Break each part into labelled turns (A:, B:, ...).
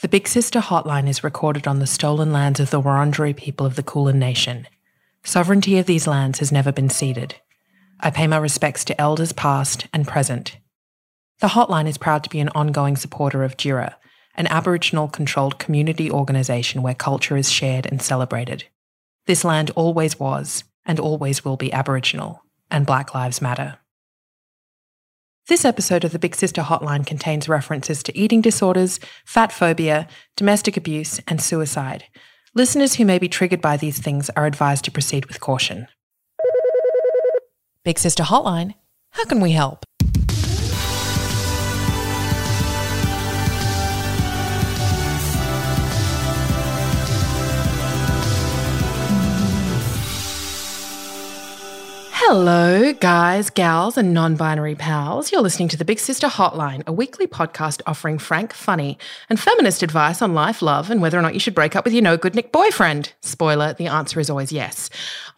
A: The Big Sister Hotline is recorded on the stolen lands of the Wurundjeri people of the Kulin Nation. Sovereignty of these lands has never been ceded. I pay my respects to elders past and present. The Hotline is proud to be an ongoing supporter of Djirra, an Aboriginal controlled community organisation where culture is shared and celebrated. This land always was and always will be Aboriginal, and Black Lives Matter. This episode of the Big Sister Hotline contains references to eating disorders, fat phobia, domestic abuse, and suicide. Listeners who may be triggered by these things are advised to proceed with caution. Big Sister Hotline, how can we help? Hello, guys, gals, and non binary pals. You're listening to the Big Sister Hotline, a weekly podcast offering frank, funny, and feminist advice on life, love, and whether or not you should break up with your no good Nick boyfriend. Spoiler, the answer is always yes.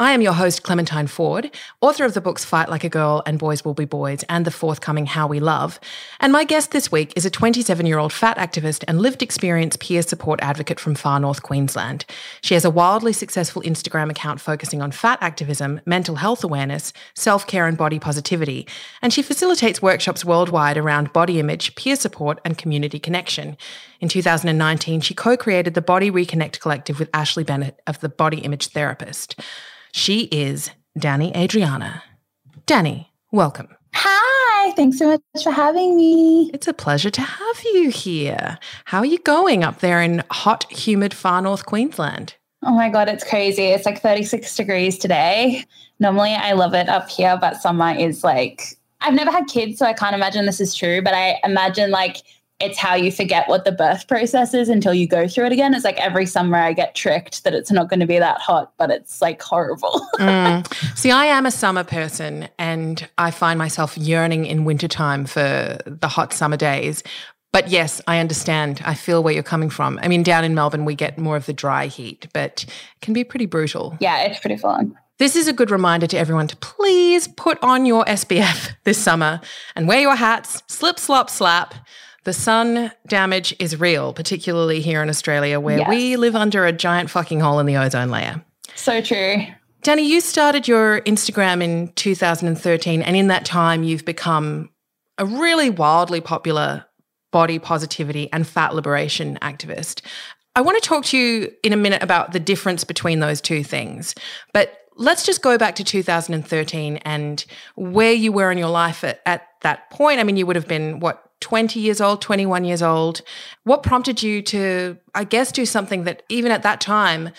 A: I am your host, Clementine Ford, author of the books Fight Like a Girl and Boys Will Be Boys, and the forthcoming How We Love. And my guest this week is a 27 year old fat activist and lived experience peer support advocate from far north Queensland. She has a wildly successful Instagram account focusing on fat activism, mental health awareness, self care, and body positivity. And she facilitates workshops worldwide around body image, peer support, and community connection. In 2019, she co created the Body Reconnect Collective with Ashlee Bennett of the Body Image Therapist. She is Dani Adriana. Dani, welcome.
B: Hi, thanks so much for having me.
A: It's a pleasure to have you here. How are you going up there in hot, humid, far north Queensland?
B: Oh my God, it's crazy. It's like 36 degrees today. Normally I love it up here, but summer is like, I've never had kids, so I can't imagine this is true, but I imagine like it's how you forget what the birth process is until you go through it again. It's like every summer I get tricked that it's not going to be that hot, but it's like horrible.
A: mm. See, I am a summer person and I find myself yearning in wintertime for the hot summer days. But yes, I understand. I feel where you're coming from. I mean, down in Melbourne, we get more of the dry heat, but it can be pretty brutal.
B: Yeah, it's pretty fun.
A: This is a good reminder to everyone to please put on your SPF this summer and wear your hats, slip, slop, slap. The sun damage is real, particularly here in Australia, where yes. we live under a giant fucking hole in the ozone layer.
B: So true.
A: Dani, you started your Instagram in 2013, and in that time, you've become a really wildly popular body positivity and fat liberation activist. I want to talk to you in a minute about the difference between those two things. But let's just go back to 2013 and where you were in your life at, at that point. I mean, you would have been, what, 20 years old, 21 years old. What prompted you to, I guess, do something that even at that time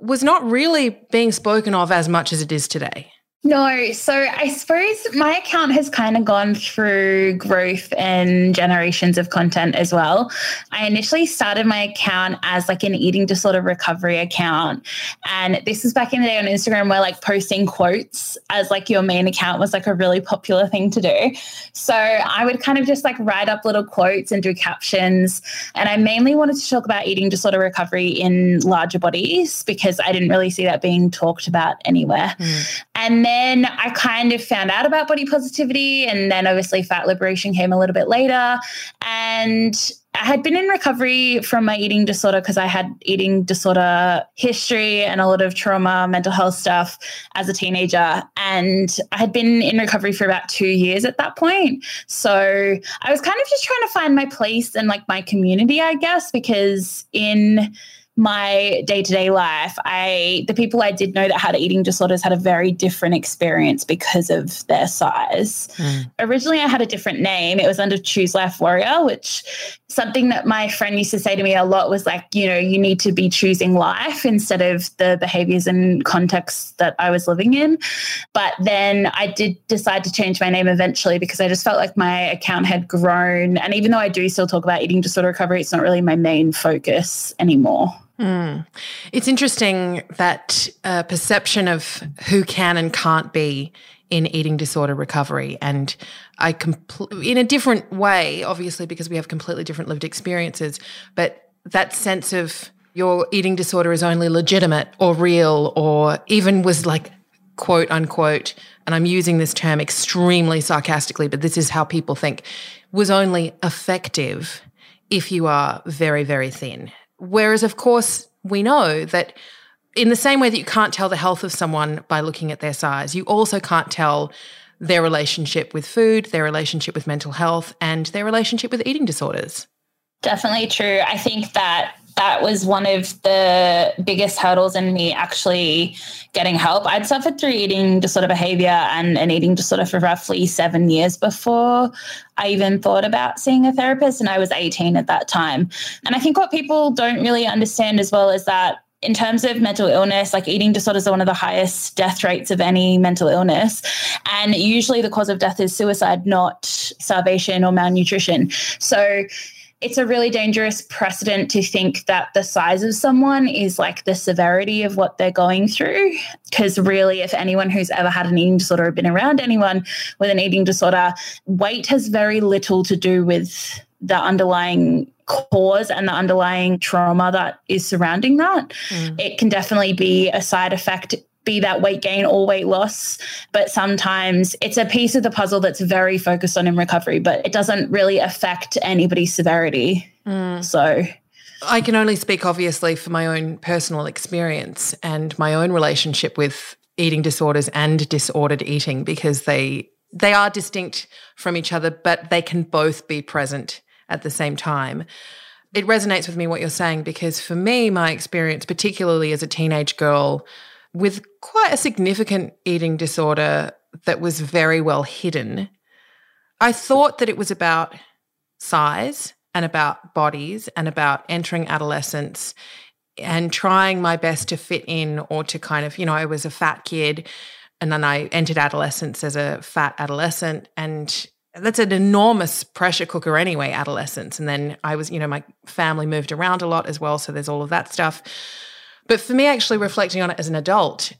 A: was not really being spoken of as much as it is today?
B: No, so I suppose my account has kind of gone through growth and generations of content as well. I initially started my account as like an eating disorder recovery account. And this was back in the day on Instagram where like posting quotes as like your main account was like a really popular thing to do. So I would kind of just like write up little quotes and do captions. And I mainly wanted to talk about eating disorder recovery in larger bodies because I didn't really see that being talked about anywhere. Mm. And then I kind of found out about body positivity. And then obviously fat liberation came a little bit later. And I had been in recovery from my eating disorder because I had eating disorder history and a lot of trauma, mental health stuff as a teenager. And I had been in recovery for about two years at that point. So I was kind of just trying to find my place and like my community, I guess, because in my day-to-day life i the people i did know that had eating disorders had a very different experience because of their size. Mm. originally i had a different name. It was under choose life warrior which something that my friend used to say to me a lot was like you know you need to be choosing life instead of the behaviors and contexts that i was living in. But then i did decide to change my name eventually because i just felt like my account had grown. And even though i do still talk about eating disorder recovery it's not really my main focus anymore
A: Mm. It's interesting that uh, perception of who can and can't be in eating disorder recovery. And I, compl- in a different way, obviously, because we have completely different lived experiences, but that sense of your eating disorder is only legitimate or real or even was like quote unquote, and I'm using this term extremely sarcastically, but this is how people think, was only effective if you are very, very thin. Whereas, of course, we know that in the same way that you can't tell the health of someone by looking at their size, you also can't tell their relationship with food, their relationship with mental health, and their relationship with eating disorders.
B: Definitely true. I think that that was one of the biggest hurdles in me actually getting help. I'd suffered through eating disorder behavior and an eating disorder for roughly seven years before I even thought about seeing a therapist, and I was 18 at that time. And I think what people don't really understand as well is that in terms of mental illness, like eating disorders are one of the highest death rates of any mental illness. And usually the cause of death is suicide, not starvation or malnutrition. So it's a really dangerous precedent to think that the size of someone is like the severity of what they're going through. Because really, if anyone who's ever had an eating disorder or been around anyone with an eating disorder, weight has very little to do with the underlying cause and the underlying trauma that is surrounding that. Mm. It can definitely be a side effect be that weight gain or weight loss. But sometimes it's a piece of the puzzle that's very focused on in recovery, but it doesn't really affect anybody's severity. Mm. So
A: I can only speak obviously for my own personal experience and my own relationship with eating disorders and disordered eating because they they are distinct from each other but they can both be present at the same time. It resonates with me what you're saying because for me my experience particularly as a teenage girl with quite a significant eating disorder that was very well hidden. I thought that it was about size and about bodies and about entering adolescence and trying my best to fit in or to kind of, you know, I was a fat kid and then I entered adolescence as a fat adolescent and that's an enormous pressure cooker anyway adolescence and then I was, you know, my family moved around a lot as well so there's all of that stuff. But for me, actually reflecting on it as an adult,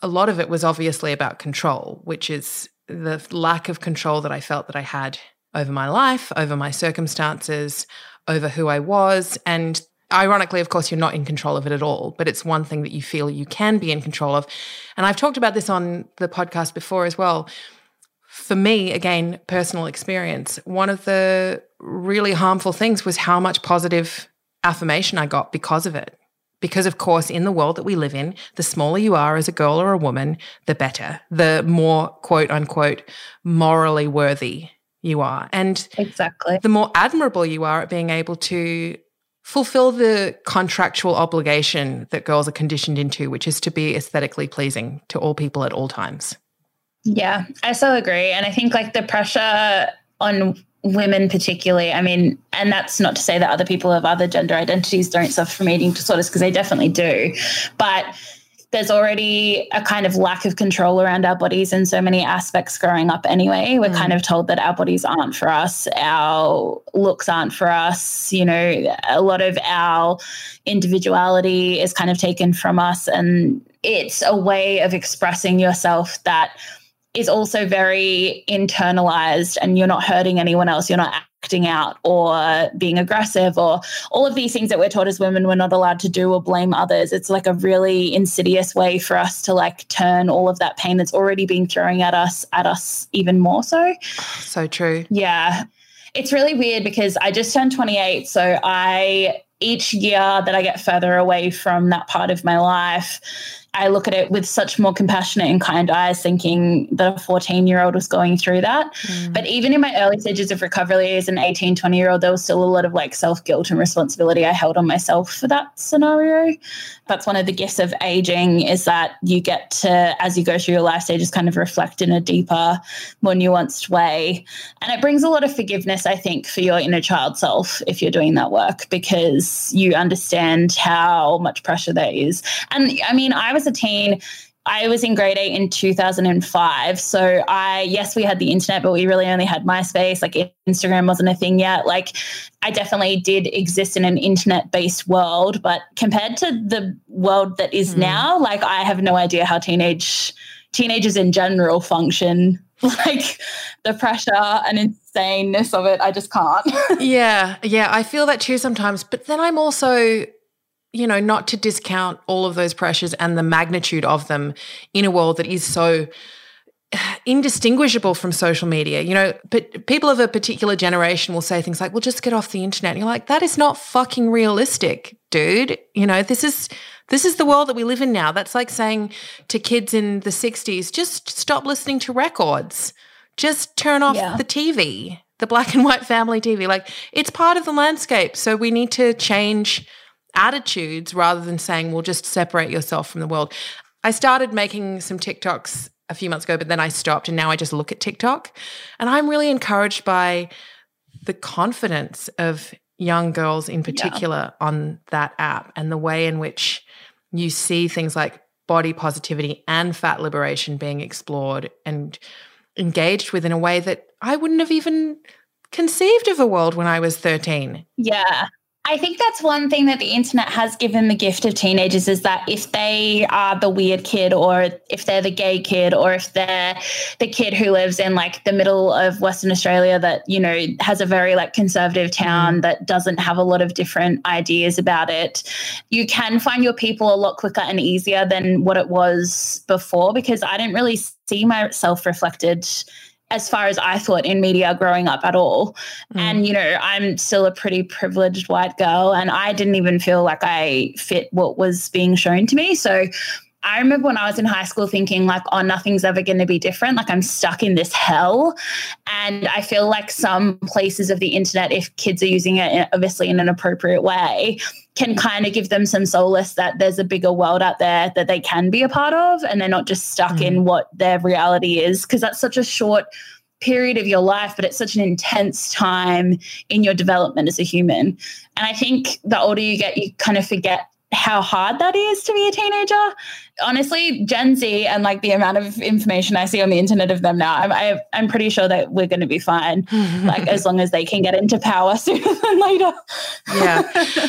A: a lot of it was obviously about control, which is the lack of control that I felt that I had over my life, over my circumstances, over who I was. And ironically, of course, you're not in control of it at all, but it's one thing that you feel you can be in control of. And I've talked about this on the podcast before as well. For me, again, personal experience, one of the really harmful things was how much positive affirmation I got because of it. Because, of course, in the world that we live in, the smaller you are as a girl or a woman, the better, the more quote unquote morally worthy you are. And
B: exactly
A: the more admirable you are at being able to fulfill the contractual obligation that girls are conditioned into, which is to be aesthetically pleasing to all people at all times.
B: Yeah, I so agree. And I think like the pressure on women particularly i mean and that's not to say that other people of other gender identities don't suffer from eating disorders because they definitely do. But there's already a kind of lack of control around our bodies in so many aspects growing up anyway. We're mm. kind of told that our bodies aren't for us our looks aren't for us you know a lot of our individuality is kind of taken from us. And it's a way of expressing yourself that is also very internalized and you're not hurting anyone else you're not acting out or being aggressive or all of these things that we're taught as women we're not allowed to do or blame others. It's like a really insidious way for us to like turn all of that pain that's already been throwing at us at us even more so.
A: So true.
B: Yeah. It's really weird because i just turned 28 so i each year that i get further away from that part of my life I look at it with such more compassionate and kind eyes, thinking that a 14 year old was going through that. Mm. But even in my early stages of recovery as an 18, 20 year old, there was still a lot of like self guilt and responsibility I held on myself for that scenario. That's one of the gifts of aging is that you get to, as you go through your life stages, kind of reflect in a deeper, more nuanced way. And it brings a lot of forgiveness, I think, for your inner child self if you're doing that work because you understand how much pressure there is. And I mean, I was a teen I was in grade eight in 2005. So I, yes, we had the internet, but we really only had MySpace. Like Instagram wasn't a thing yet. Like I definitely did exist in an internet based world, but compared to the world that is mm. now, like I have no idea how teenage teenagers in general function. Like the pressure and insaneness of it, I just can't.
A: yeah, yeah, I feel that too sometimes. But then I'm also you know, not to discount all of those pressures and the magnitude of them in a world that is so indistinguishable from social media. You know, but people of a particular generation will say things like, well, just get off the internet. And you're like, that is not fucking realistic, dude. You know, this is this is the world that we live in now. That's like saying to kids in the 60s, just stop listening to records. Just turn off yeah. the TV, the black and white family TV. Like it's part of the landscape. So we need to change attitudes rather than saying, well, just separate yourself from the world. I started making some TikToks a few months ago, but then I stopped and now I just look at TikTok. And I'm really encouraged by the confidence of young girls in particular yeah. on that app and the way in which you see things like body positivity and fat liberation being explored and engaged with in a way that I wouldn't have even conceived of a world when I was 13.
B: Yeah. I think that's one thing that the internet has given the gift of teenagers is that if they are the weird kid or if they're the gay kid or if they're the kid who lives in like the middle of Western Australia that, you know, has a very like conservative town mm. that doesn't have a lot of different ideas about it, you can find your people a lot quicker and easier than what it was before because I didn't really see myself reflected as far as I thought in media growing up at all. Mm. And, you know, I'm still a pretty privileged white girl and I didn't even feel like I fit what was being shown to me. So I remember when I was in high school thinking, like, oh, nothing's ever going to be different. Like, I'm stuck in this hell. And I feel like some places of the internet, if kids are using it obviously in an appropriate way, can kind of give them some solace that there's a bigger world out there that they can be a part of. And they're not just stuck mm. in what their reality is. Because that's such a short period of your life, but it's such an intense time in your development as a human. And I think the older you get, you kind of forget how hard that is to be a teenager. Honestly, Gen Z and like the amount of information I see on the internet of them now, I'm I, am pretty sure that we're going to be fine. like as long as they can get into power sooner than later.
A: yeah.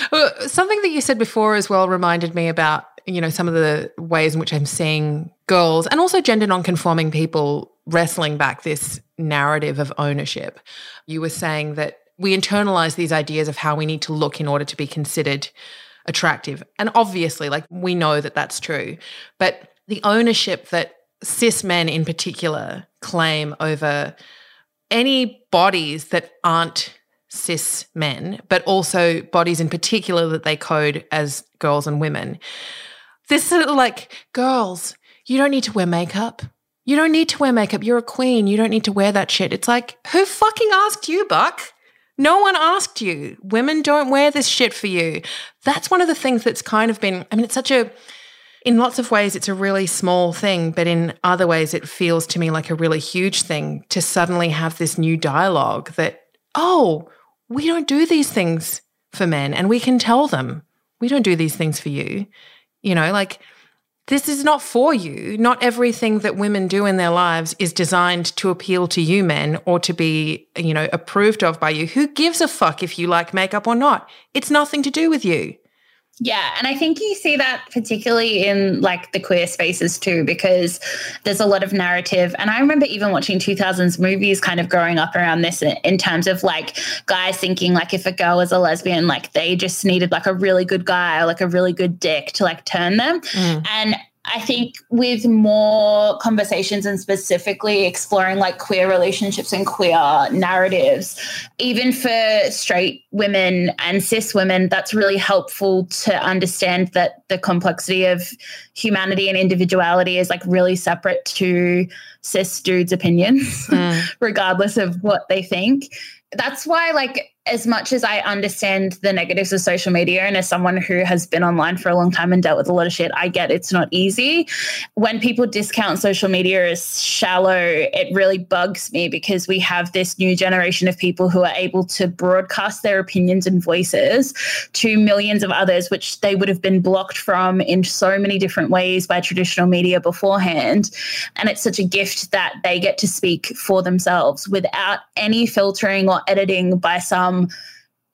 A: Well, something that you said before as well reminded me about you know some of the ways in which I'm seeing girls and also gender non-conforming people wrestling back this narrative of ownership. You were saying that we internalize these ideas of how we need to look in order to be considered attractive. And obviously, like we know that that's true. But the ownership that cis men in particular claim over any bodies that aren't cis men, but also bodies in particular that they code as girls and women. This sort of like, girls, you don't need to wear makeup. You don't need to wear makeup. You're a queen. You don't need to wear that shit. It's like, who fucking asked you, Buck? No one asked you. Women don't wear this shit for you. That's one of the things that's kind of been, I mean, it's such a, in lots of ways, it's a really small thing, but in other ways, it feels to me like a really huge thing to suddenly have this new dialogue that, oh, we don't do these things for men and we can tell them, we don't do these things for you. You know, like, this is not for you. Not everything that women do in their lives is designed to appeal to you men or to be, you know, approved of by you. Who gives a fuck if you like makeup or not? It's nothing to do with you.
B: Yeah, and I think you see that particularly in like the queer spaces too, because there's a lot of narrative. And I remember even watching 2000s movies kind of growing up around this in terms of like guys thinking like if a girl was a lesbian, like they just needed like a really good guy or like a really good dick to like turn them. Mm. And I think with more conversations and specifically exploring like queer relationships and queer narratives, even for straight women and cis women, that's really helpful to understand that the complexity of humanity and individuality is like really separate to cis dudes' opinions, mm. regardless of what they think. That's why, like, as much as I understand the negatives of social media, and as someone who has been online for a long time and dealt with a lot of shit, I get it's not easy. When people discount social media as shallow, it really bugs me because we have this new generation of people who are able to broadcast their opinions and voices to millions of others, which they would have been blocked from in so many different ways by traditional media beforehand. And it's such a gift that they get to speak for themselves without any filtering or editing by some some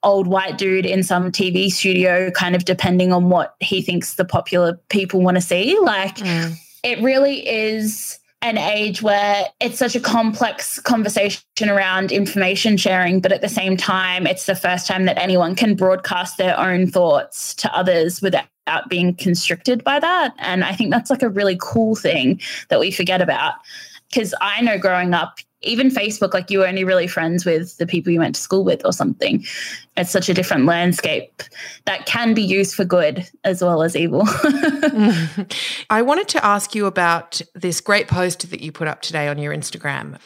B: old white dude in some TV studio, kind of depending on what he thinks the popular people want to see. Like, mm. it really is an age where it's such a complex conversation around information sharing, but at the same time, it's the first time that anyone can broadcast their own thoughts to others without being constricted by that. And I think that's like a really cool thing that we forget about. Because I know growing up, even Facebook, like you were only really friends with the people you went to school with or something. It's such a different landscape that can be used for good as well as evil.
A: I wanted to ask you about this great post that you put up today on your Instagram.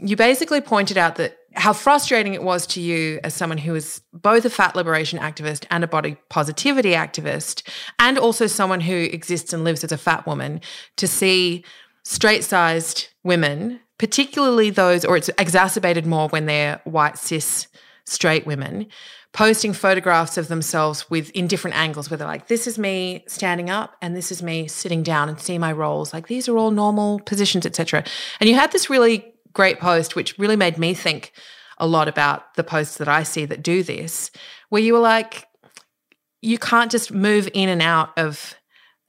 A: You basically pointed out that how frustrating it was to you as someone who is both a fat liberation activist and a body positivity activist, and also someone who exists and lives as a fat woman, to see straight sized women particularly those, or it's exacerbated more when they're white, cis, straight women, posting photographs of themselves with in different angles where they're like, this is me standing up and this is me sitting down and see my roles. Like these are all normal positions, etc. And you had this really great post, which really made me think a lot about the posts that I see that do this, where you were like, you can't just move in and out of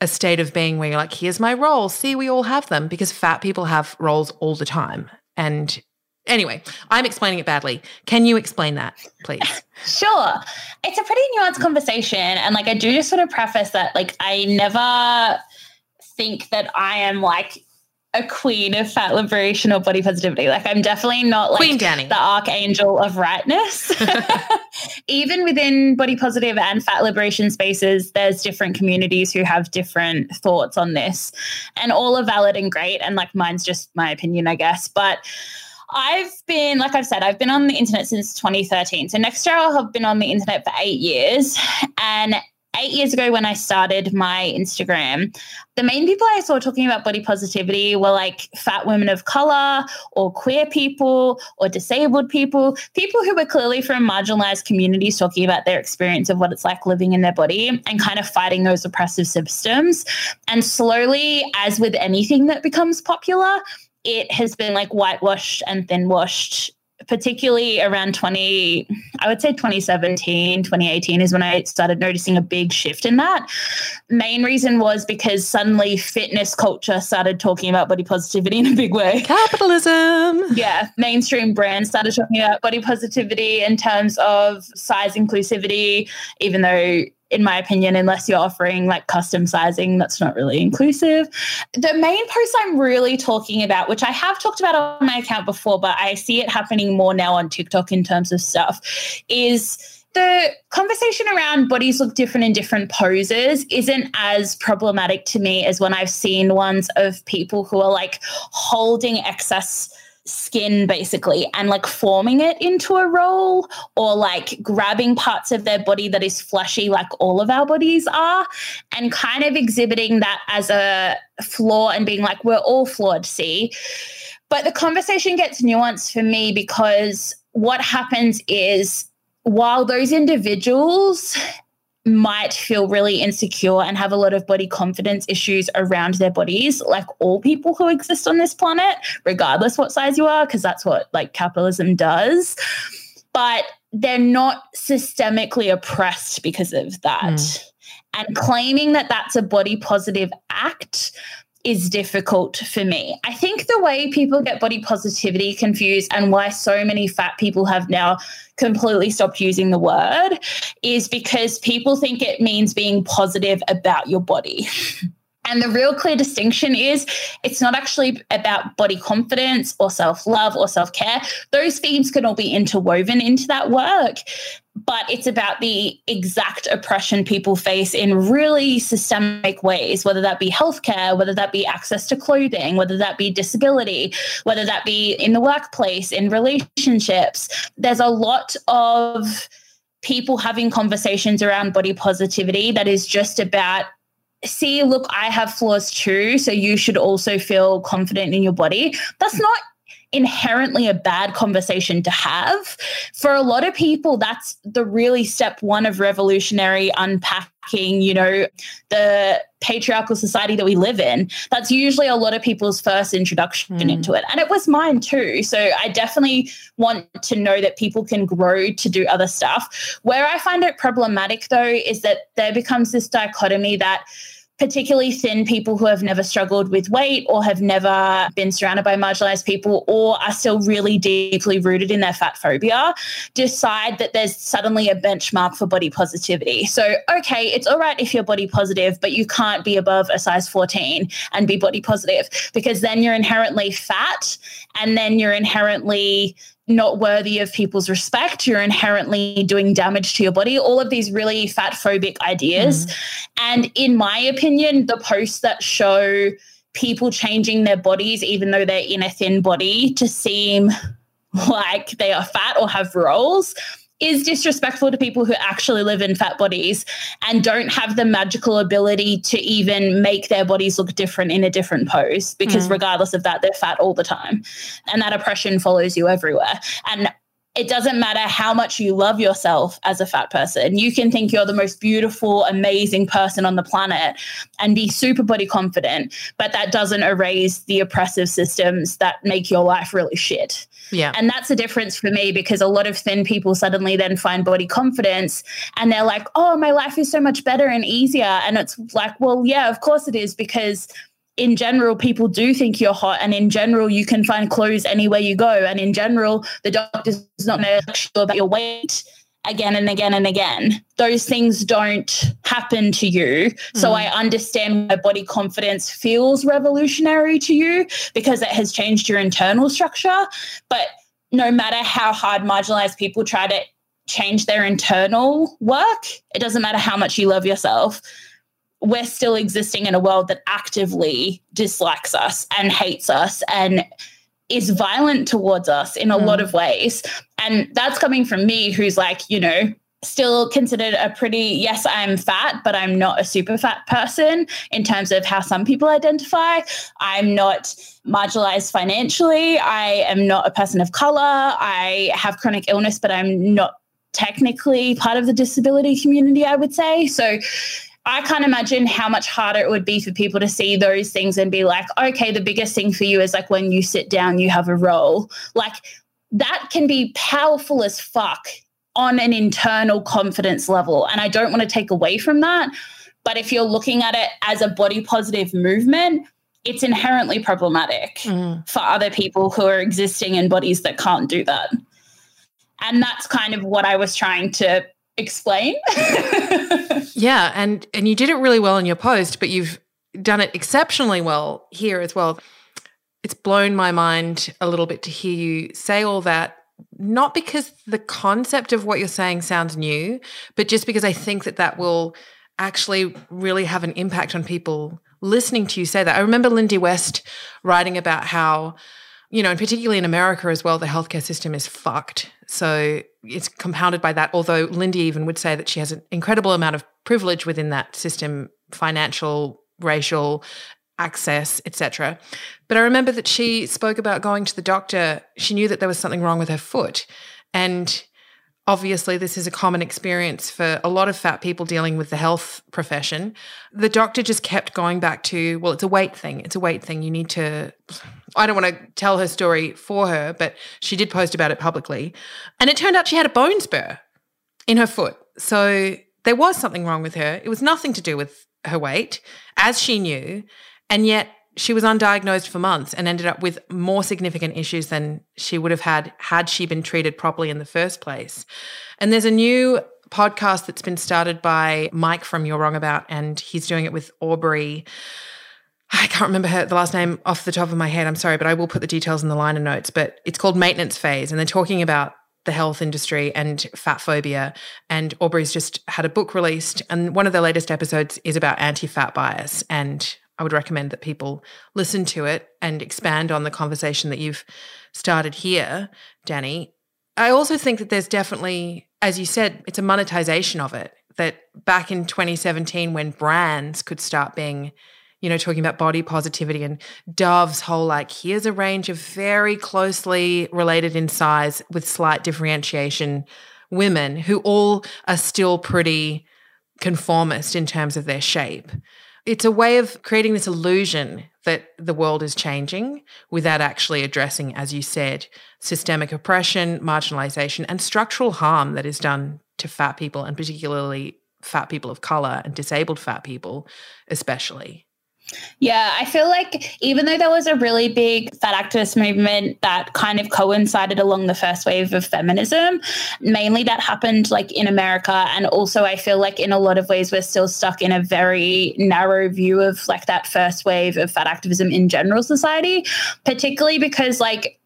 A: a state of being where you're like, here's my role. See, we all have them because fat people have roles all the time. And anyway, I'm explaining it badly. Can you explain that, please?
B: Sure. It's a pretty nuanced conversation. And like, I do just sort of preface that, like, I never think that I am like a queen of fat liberation or body positivity. Like I'm definitely not like
A: Queen Dani.
B: the archangel of rightness. Even within body positive and fat liberation spaces, there's different communities who have different thoughts on this. And all are valid and great. And like mine's just my opinion, I guess. But I've been, like I've said, I've been on the internet since 2013. So next year I'll have been on the internet for eight years. And eight years ago when I started my Instagram, the main people I saw talking about body positivity were like fat women of color or queer people or disabled people, people who were clearly from marginalized communities talking about their experience of what it's like living in their body and kind of fighting those oppressive systems. And slowly, as with anything that becomes popular, it has been like whitewashed and thin washed particularly around 20 i would say 2017 2018 is when i started noticing a big shift in that. Main reason was because suddenly fitness culture started talking about body positivity in a big way.
A: Capitalism.
B: Yeah mainstream brands started talking about body positivity in terms of size inclusivity even though in my opinion, unless you're offering like custom sizing, that's not really inclusive. The main post I'm really talking about, which I have talked about on my account before, but I see it happening more now on TikTok in terms of stuff, is the conversation around bodies look different in different poses isn't as problematic to me as when I've seen ones of people who are like holding excess skin basically and like forming it into a roll or like grabbing parts of their body that is fleshy like all of our bodies are and kind of exhibiting that as a flaw and being like we're all flawed see? But the conversation gets nuanced for me because what happens is while those individuals might feel really insecure and have a lot of body confidence issues around their bodies, like all people who exist on this planet, regardless what size you are, because that's what like capitalism does. But they're not systemically oppressed because of that. Mm. And claiming that that's a body positive act is difficult for me. I think the way people get body positivity confused and why so many fat people have now completely stopped using the word is because people think it means being positive about your body. And the real clear distinction is it's not actually about body confidence or self love or self care. Those themes can all be interwoven into that work, but it's about the exact oppression people face in really systemic ways, whether that be healthcare, whether that be access to clothing, whether that be disability, whether that be in the workplace, in relationships. There's a lot of people having conversations around body positivity that is just about see, look, I have flaws too. So you should also feel confident in your body. That's not inherently a bad conversation to have. For a lot of people, that's the really step one of revolutionary unpacking, you know, the patriarchal society that we live in. That's usually a lot of people's first introduction mm. into it. And it was mine too. So I definitely want to know that people can grow to do other stuff. Where I find it problematic though is that there becomes this dichotomy that particularly thin people who have never struggled with weight or have never been surrounded by marginalized people or are still really deeply rooted in their fat phobia decide that there's suddenly a benchmark for body positivity. So, okay, it's all right if you're body positive, but you can't be above a size 14 and be body positive because then you're inherently fat and then you're inherently not worthy of people's respect. You're inherently doing damage to your body. All of these really fat phobic ideas. Mm. And in my opinion, the posts that show people changing their bodies, even though they're in a thin body, to seem like they are fat or have rolls is disrespectful to people who actually live in fat bodies and don't have the magical ability to even make their bodies look different in a different pose because mm. regardless of that they're fat all the time and that oppression follows you everywhere and it doesn't matter how much you love yourself as a fat person. You can think you're the most beautiful, amazing person on the planet and be super body confident, but that doesn't erase the oppressive systems that make your life really shit.
A: Yeah.
B: And that's a difference for me because a lot of thin people suddenly then find body confidence and they're like, oh, my life is so much better and easier. And it's like, well, yeah, of course it is because in general, people do think you're hot, and in general, you can find clothes anywhere you go. And in general, the doctor's not sure about your weight again and again and again. Those things don't happen to you. Mm. So I understand why body confidence feels revolutionary to you because it has changed your internal structure. But no matter how hard marginalized people try to change their internal work, it doesn't matter how much you love yourself we're still existing in a world that actively dislikes us and hates us and is violent towards us in a mm. lot of ways. And that's coming from me, who's like, you know, still considered a pretty, yes, I'm fat, but I'm not a super fat person in terms of how some people identify. I'm not marginalized financially. I am not a person of color. I have chronic illness, but I'm not technically part of the disability community, I would say. So I can't imagine how much harder it would be for people to see those things and be like, okay, the biggest thing for you is like when you sit down, you have a roll. Like that can be powerful as fuck on an internal confidence level. And I don't want to take away from that. But if you're looking at it as a body positive movement, it's inherently problematic mm. for other people who are existing in bodies that can't do that. And that's kind of what I was trying to explain.
A: yeah, and and you did it really well in your post, but you've done it exceptionally well here as well. It's blown my mind a little bit to hear you say all that not because the concept of what you're saying sounds new, but just because I think that that will actually really have an impact on people listening to you say that. I remember Lindy West writing about how, you know, and particularly in America as well, the healthcare system is fucked. So it's compounded by that. Although Lindy even would say that she has an incredible amount of privilege within that system, financial, racial, access, etc. But I remember that she spoke about going to the doctor. She knew that there was something wrong with her foot. And obviously, this is a common experience for a lot of fat people dealing with the health profession. The doctor just kept going back to, well, it's a weight thing. It's a weight thing. You need to I don't want to tell her story for her, but she did post about it publicly. And it turned out she had a bone spur in her foot. So there was something wrong with her. It was nothing to do with her weight, as she knew. And yet she was undiagnosed for months and ended up with more significant issues than she would have had had she been treated properly in the first place. And there's a new podcast that's been started by Mike from You're Wrong About, and he's doing it with Aubrey I can't remember her the last name off the top of my head. I'm sorry, but I will put the details in the liner notes. But it's called Maintenance Phase, and they're talking about the health industry and fat phobia. And Aubrey's just had a book released, and one of the latest episodes is about anti-fat bias. And I would recommend that people listen to it and expand on the conversation that you've started here, Dani. I also think that there's definitely, as you said, it's a monetization of it. That back in 2017, when brands could start being you know, talking about body positivity and Dove's whole like, here's a range of very closely related in size with slight differentiation women who all are still pretty conformist in terms of their shape. It's a way of creating this illusion that the world is changing without actually addressing, as you said, systemic oppression, marginalization, and structural harm that is done to fat people, and particularly fat people of color and disabled fat people, especially.
B: Yeah, I feel like even though there was a really big fat activist movement that kind of coincided along the first wave of feminism, mainly that happened like in America. And also, I feel like in a lot of ways, we're still stuck in a very narrow view of like that first wave of fat activism in general society, particularly because like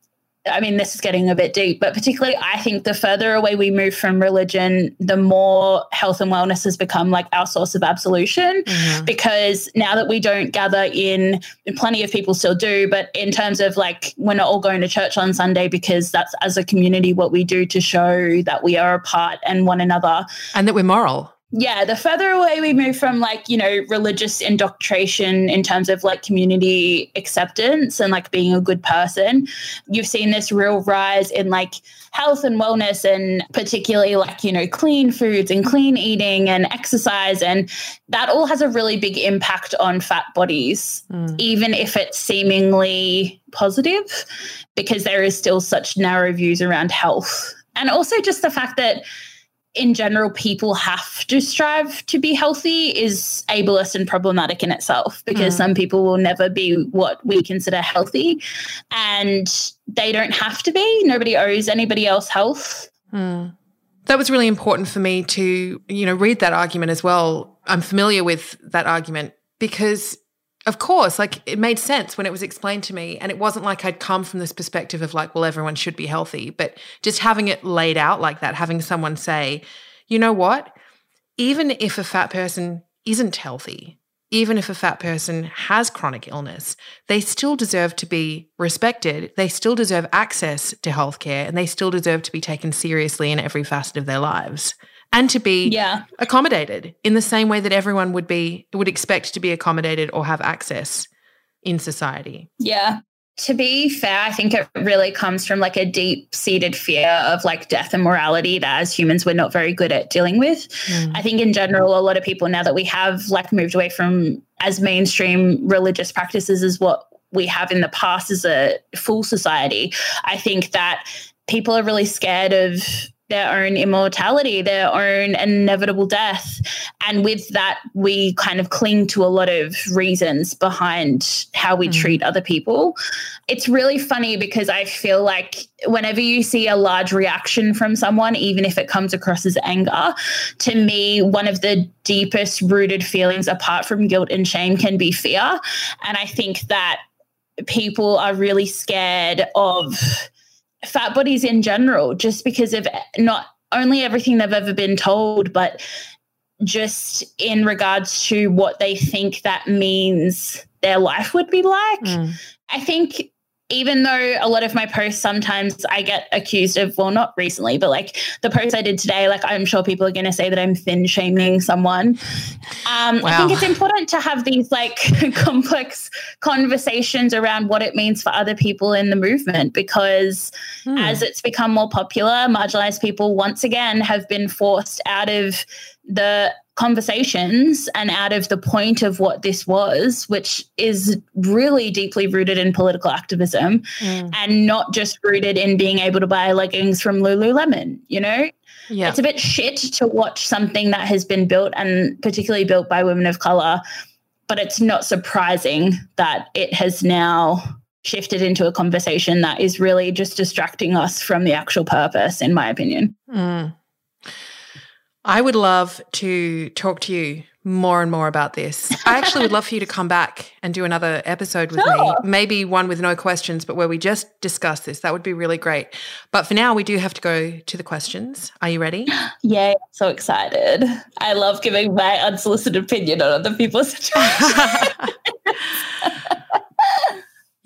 B: I mean, this is getting a bit deep, but particularly, I think the further away we move from religion, the more health and wellness has become like our source of absolution. Mm-hmm. Because now that we don't gather in, plenty of people still do, but in terms of like, we're not all going to church on Sunday because that's as a community what we do to show that we are apart and one another.
A: And that we're moral
B: yeah, the further away we move from like, you know, religious indoctrination in terms of like community acceptance and like being a good person, you've seen this real rise in like health and wellness and particularly like, you know, clean foods and clean eating and exercise. And that all has a really big impact on fat bodies, mm. even if it's seemingly positive, because there is still such narrow views around health. And also just the fact that in general people have to strive to be healthy is ableist and problematic in itself because mm. some people will never be what we consider healthy and they don't have to be nobody owes anybody else health
A: mm. that was really important for me to you know read that argument as well i'm familiar with that argument because of course, like it made sense when it was explained to me. And it wasn't like I'd come from this perspective of like, well, everyone should be healthy. But just having it laid out like that, having someone say, you know what? Even if a fat person isn't healthy, even if a fat person has chronic illness, they still deserve to be respected. They still deserve access to healthcare and they still deserve to be taken seriously in every facet of their lives and to be
B: yeah.
A: accommodated in the same way that everyone would be would expect to be accommodated or have access in society.
B: Yeah. To be fair, I think it really comes from like a deep seated fear of like death and morality that as humans we're not very good at dealing with. Mm. I think in general, a lot of people now that we have like moved away from as mainstream religious practices as what we have in the past as a full society, I think that people are really scared of their own immortality, their own inevitable death. And with that, we kind of cling to a lot of reasons behind how we mm. treat other people. It's really funny because I feel like whenever you see a large reaction from someone, even if it comes across as anger, to me, one of the deepest rooted feelings apart from guilt and shame can be fear. And I think that people are really scared of fat bodies in general, just because of not only everything they've ever been told, but just in regards to what they think that means their life would be like. Mm. I think even though a lot of my posts sometimes I get accused of, well, not recently, but like the post I did today, like I'm sure people are going to say that I'm thin shaming someone. Um, wow. I think it's important to have these like complex conversations around what it means for other people in the movement because hmm. as it's become more popular, marginalized people once again have been forced out of the conversations and out of the point of what this was, which is really deeply rooted in political activism mm. and not just rooted in being able to buy leggings from Lululemon, you know? Yeah. It's a bit shit to watch something that has been built and particularly built by women of color, but it's not surprising that it has now shifted into a conversation that is really just distracting us from the actual purpose, in my opinion.
A: Mm. I would love to talk to you more and more about this. I actually would love for you to come back and do another episode with sure. me. Maybe one with no questions, but where we just discuss this. That would be really great. But for now, we do have to go to the questions. Are you ready?
B: Yeah, so excited. I love giving my unsolicited opinion on other people's situations.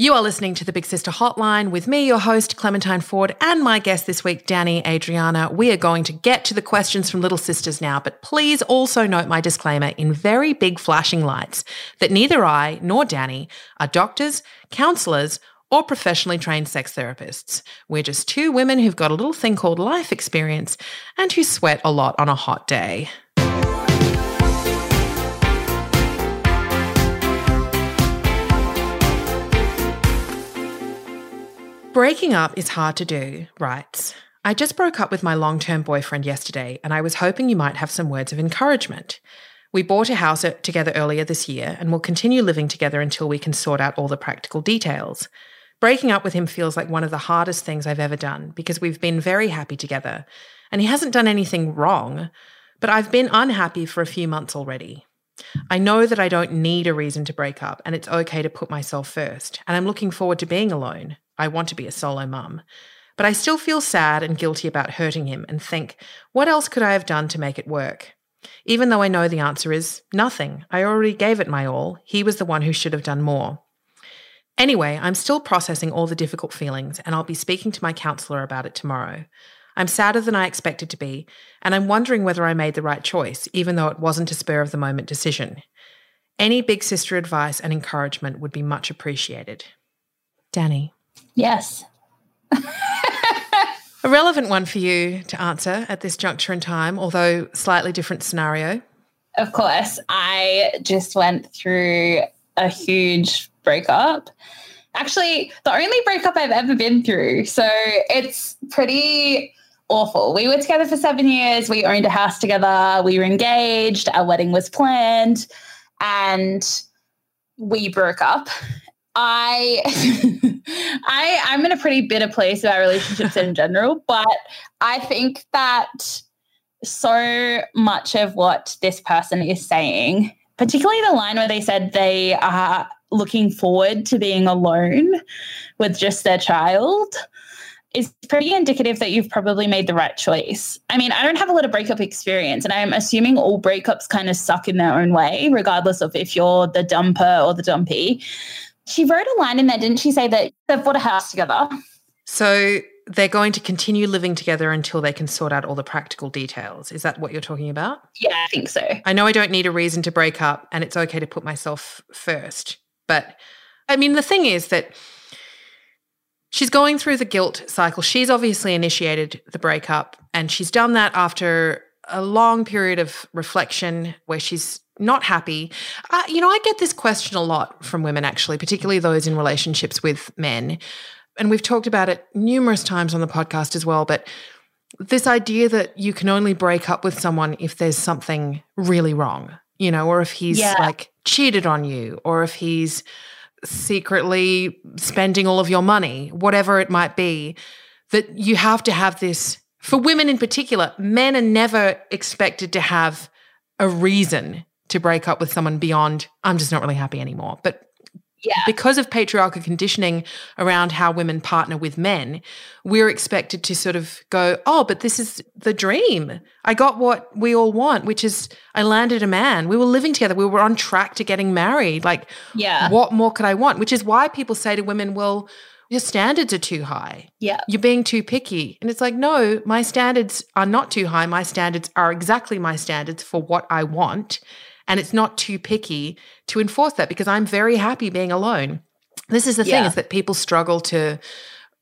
A: You are listening to the Big Sister Hotline with me, your host, Clementine Ford, and my guest this week, Dani Adriana. We are going to get to the questions from Little Sisters now, but please also note my disclaimer in very big flashing lights that neither I nor Dani are doctors, counsellors, or professionally trained sex therapists. We're just two women who've got a little thing called life experience and who sweat a lot on a hot day. Breaking up is hard to do, writes. I just broke up with my long term boyfriend yesterday, and I was hoping you might have some words of encouragement. We bought a house uh, together earlier this year and will continue living together until we can sort out all the practical details. Breaking up with him feels like one of the hardest things I've ever done because we've been very happy together, and he hasn't done anything wrong, but I've been unhappy for a few months already. I know that I don't need a reason to break up, and it's okay to put myself first, and I'm looking forward to being alone. I want to be a solo mum. But I still feel sad and guilty about hurting him and think, what else could I have done to make it work? Even though I know the answer is nothing. I already gave it my all. He was the one who should have done more. Anyway, I'm still processing all the difficult feelings, and I'll be speaking to my counsellor about it tomorrow. I'm sadder than I expected to be, and I'm wondering whether I made the right choice, even though it wasn't a spur of the moment decision. Any big sister advice and encouragement would be much appreciated. Dani.
B: Yes.
A: a relevant one for you to answer at this juncture in time, although slightly different scenario.
B: Of course. I just went through a huge breakup. Actually, the only breakup I've ever been through. So it's pretty awful. We were together for seven years. We owned a house together. We were engaged. Our wedding was planned. And we broke up. I I I'm in a pretty bitter place about relationships in general, but I think that so much of what this person is saying, particularly the line where they said they are looking forward to being alone with just their child, is pretty indicative that you've probably made the right choice. I mean, I don't have a lot of breakup experience, and I'm assuming all breakups kind of suck in their own way, regardless of if you're the dumper or the dumpy. She wrote a line in there, didn't she say that they've bought a house together?
A: So they're going to continue living together until they can sort out all the practical details. Is that what you're talking about?
B: Yeah, I think so.
A: I know I don't need a reason to break up and it's okay to put myself first. But I mean, the thing is that she's going through the guilt cycle. She's obviously initiated the breakup and she's done that after a long period of reflection where she's not happy. Uh, you know, I get this question a lot from women, actually, particularly those in relationships with men. And we've talked about it numerous times on the podcast as well. But this idea that you can only break up with someone if there's something really wrong, you know, or if he's yeah. like cheated on you, or if he's secretly spending all of your money, whatever it might be, that you have to have this. For women in particular, men are never expected to have a reason to break up with someone beyond, I'm just not really happy anymore. But yeah. because of patriarchal conditioning around how women partner with men, we're expected to sort of go, oh, but this is the dream. I got what we all want, which is I landed a man. We were living together. We were on track to getting married. Like, yeah. what more could I want? Which is why people say to women, well, your standards are too high.
B: Yeah.
A: You're being too picky. And it's like, no, my standards are not too high. My standards are exactly my standards for what I want and it's not too picky to enforce that because I'm very happy being alone. This is the yeah. thing is that people struggle to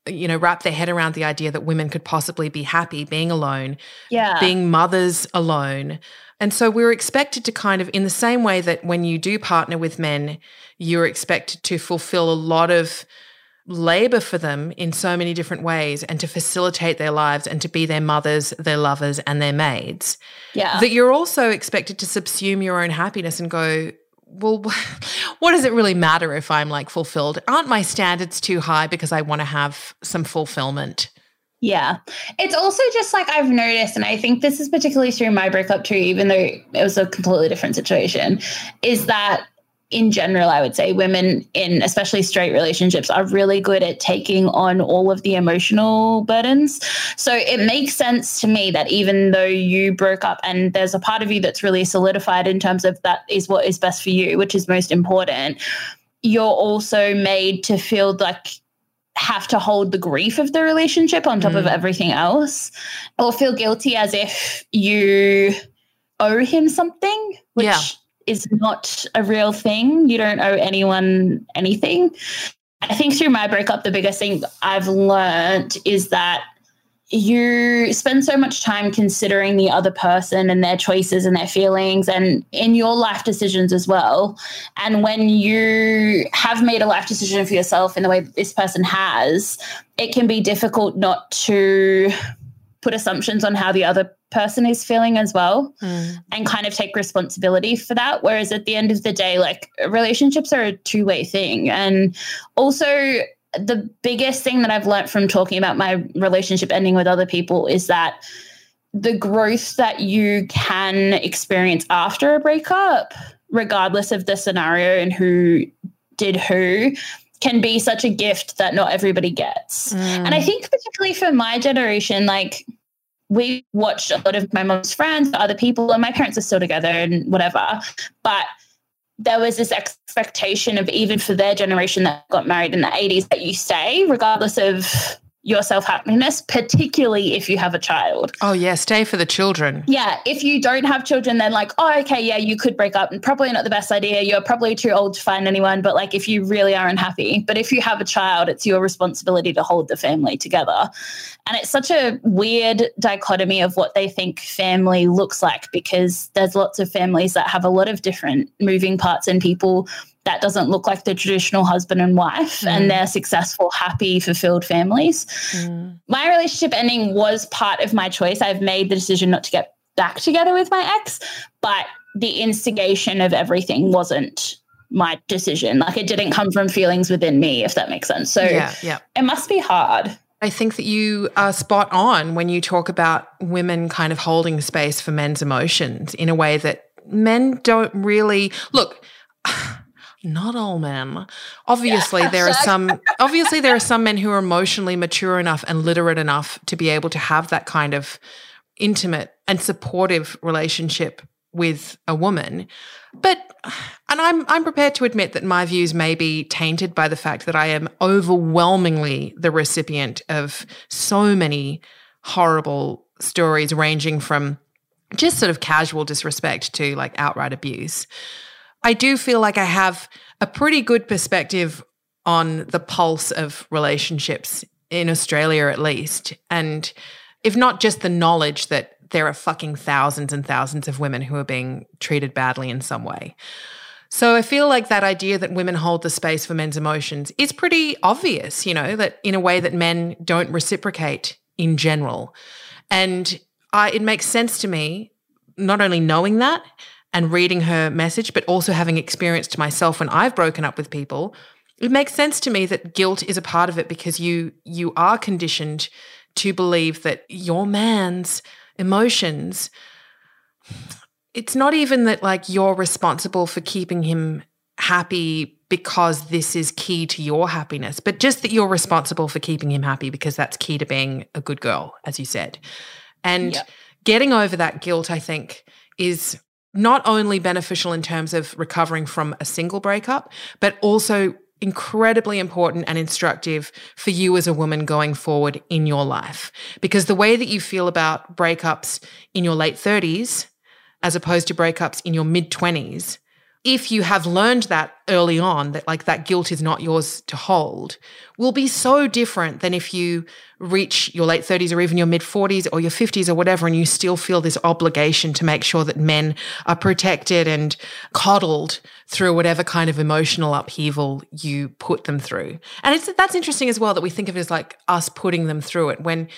A: you know wrap their head around the idea that women could possibly be happy being alone
B: yeah
A: being mothers alone and so we're expected to kind of in the same way that when you do partner with men you're expected to fulfill a lot of labor for them in so many different ways and to facilitate their lives and to be their mothers, their lovers, and their maids.
B: Yeah.
A: That you're also expected to subsume your own happiness and go, well, what does it really matter if I'm like fulfilled? Aren't my standards too high because I want to have some fulfillment?
B: Yeah. It's also just like I've noticed, and I think this is particularly through my breakup too, even though it was a completely different situation, is that in general, I would say women in especially straight relationships are really good at taking on all of the emotional burdens. So it makes sense to me that even though you broke up and there's a part of you that's really solidified in terms of that is what is best for you, which is most important, you're also made to feel like have to hold the grief of the relationship on top mm. of everything else or feel guilty as if you owe him something, which yeah is not a real thing. You don't owe anyone anything. I think through my breakup, the biggest thing I've learned is that you spend so much time considering the other person and their choices and their feelings and in your life decisions as well. And when you have made a life decision for yourself in the way that this person has, it can be difficult not to put assumptions on how the other person is feeling as well mm. and kind of take responsibility for that whereas at the end of the day like relationships are a two-way thing and also the biggest thing that I've learned from talking about my relationship ending with other people is that the growth that you can experience after a breakup regardless of the scenario and who did who can be such a gift that not everybody gets. Mm. And I think particularly for my generation, like we watched a lot of my mom's friends, other people, and my parents are still together and whatever. But there was this expectation of even for their generation that got married in the 80s that you stay regardless of your self happiness, particularly if you have a child.
A: Oh, yeah, stay for the children.
B: Yeah, if you don't have children, then like, oh, okay, yeah, you could break up and probably not the best idea. You're probably too old to find anyone, but like if you really are unhappy, but if you have a child, it's your responsibility to hold the family together. And it's such a weird dichotomy of what they think family looks like because there's lots of families that have a lot of different moving parts and people that doesn't look like the traditional husband and wife mm. and they're successful happy fulfilled families mm. my relationship ending was part of my choice i've made the decision not to get back together with my ex but the instigation of everything wasn't my decision like it didn't come from feelings within me if that makes sense so yeah, yeah. it must be hard
A: I think that you are spot on when you talk about women kind of holding space for men's emotions in a way that men don't really look not all men. Obviously, yeah. there are some obviously there are some men who are emotionally mature enough and literate enough to be able to have that kind of intimate and supportive relationship with a woman. But and I'm I'm prepared to admit that my views may be tainted by the fact that I am overwhelmingly the recipient of so many horrible stories ranging from just sort of casual disrespect to like outright abuse. I do feel like I have a pretty good perspective on the pulse of relationships in Australia, at least. And if not just the knowledge that there are fucking thousands and thousands of women who are being treated badly in some way. So I feel like that idea that women hold the space for men's emotions is pretty obvious, you know, that in a way that men don't reciprocate in general. And I, it makes sense to me, not only knowing that, and reading her message, but also having experienced myself when I've broken up with people, it makes sense to me that guilt is a part of it because you you are conditioned to believe that your man's emotions it's not even that like you're responsible for keeping him happy because this is key to your happiness, but just that you're responsible for keeping him happy because that's key to being a good girl, as you said. And yep. getting over that guilt, I think, is not only beneficial in terms of recovering from a single breakup, but also incredibly important and instructive for you as a woman going forward in your life. Because the way that you feel about breakups in your late 30s, as opposed to breakups in your mid 20s, if you have learned that early on that like that guilt is not yours to hold will be so different than if you reach your late 30s or even your mid 40s or your 50s or whatever and you still feel this obligation to make sure that men are protected and coddled through whatever kind of emotional upheaval you put them through. And it's that's interesting as well that we think of it as like us putting them through it when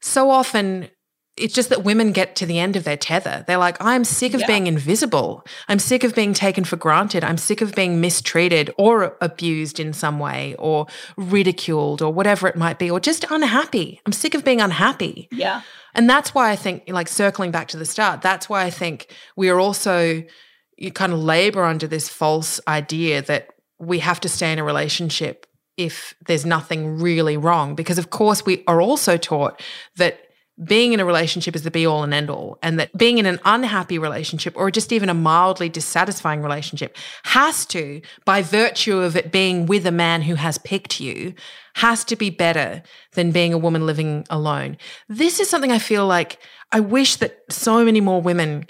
A: so often it's just that women get to the end of their tether. They're like, I'm sick of
B: Yeah.
A: being invisible. I'm sick of being taken for granted. I'm sick of being mistreated or abused in some way or ridiculed or whatever it might be, or just unhappy. I'm sick of being unhappy.
B: Yeah.
A: And that's why I think, like, circling back to the start, that's why I think we are also, you kind of labor under this false idea that we have to stay in a relationship if there's nothing really wrong. Because, of course, we are also taught that being in a relationship is the be all and end all, and that being in an unhappy relationship or just even a mildly dissatisfying relationship has to, by virtue of it being with a man who has picked you, has to be better than being a woman living alone. This is something I feel like I wish that so many more women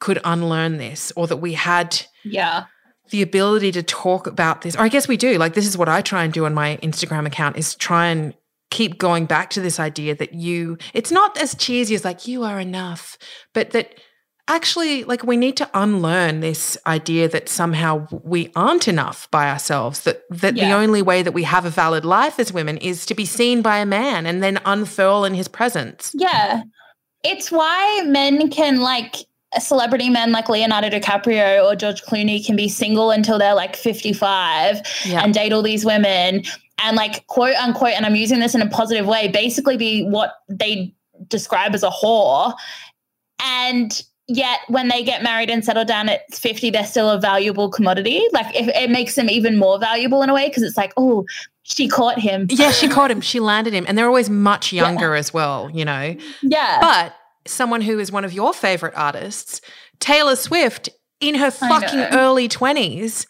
A: could unlearn this or that we had
B: Yeah.
A: the ability to talk about this or i guess we do like this is what i try and do on my instagram account is try and keep going back to this idea that you it's not as cheesy as like you are enough but that actually like we need to unlearn this idea that somehow we aren't enough by ourselves that that the only way that we have a valid life as women is to be seen by a man and then unfurl in his presence.
B: Yeah. It's why men can like celebrity men like Leonardo DiCaprio or George Clooney can be single until they're like 55
A: yeah.
B: and date all these women and like quote unquote and I'm using this in a positive way basically be what they describe as a whore. And yet when they get married and settle down at 50 they're still a valuable commodity. Like if it makes them even more valuable in a way because it's like oh she caught him.
A: Yeah she caught him. She landed him. And they're always much younger as well you know?
B: Yeah.
A: But someone who is one of your favorite artists, Taylor Swift, in her fucking early 20s,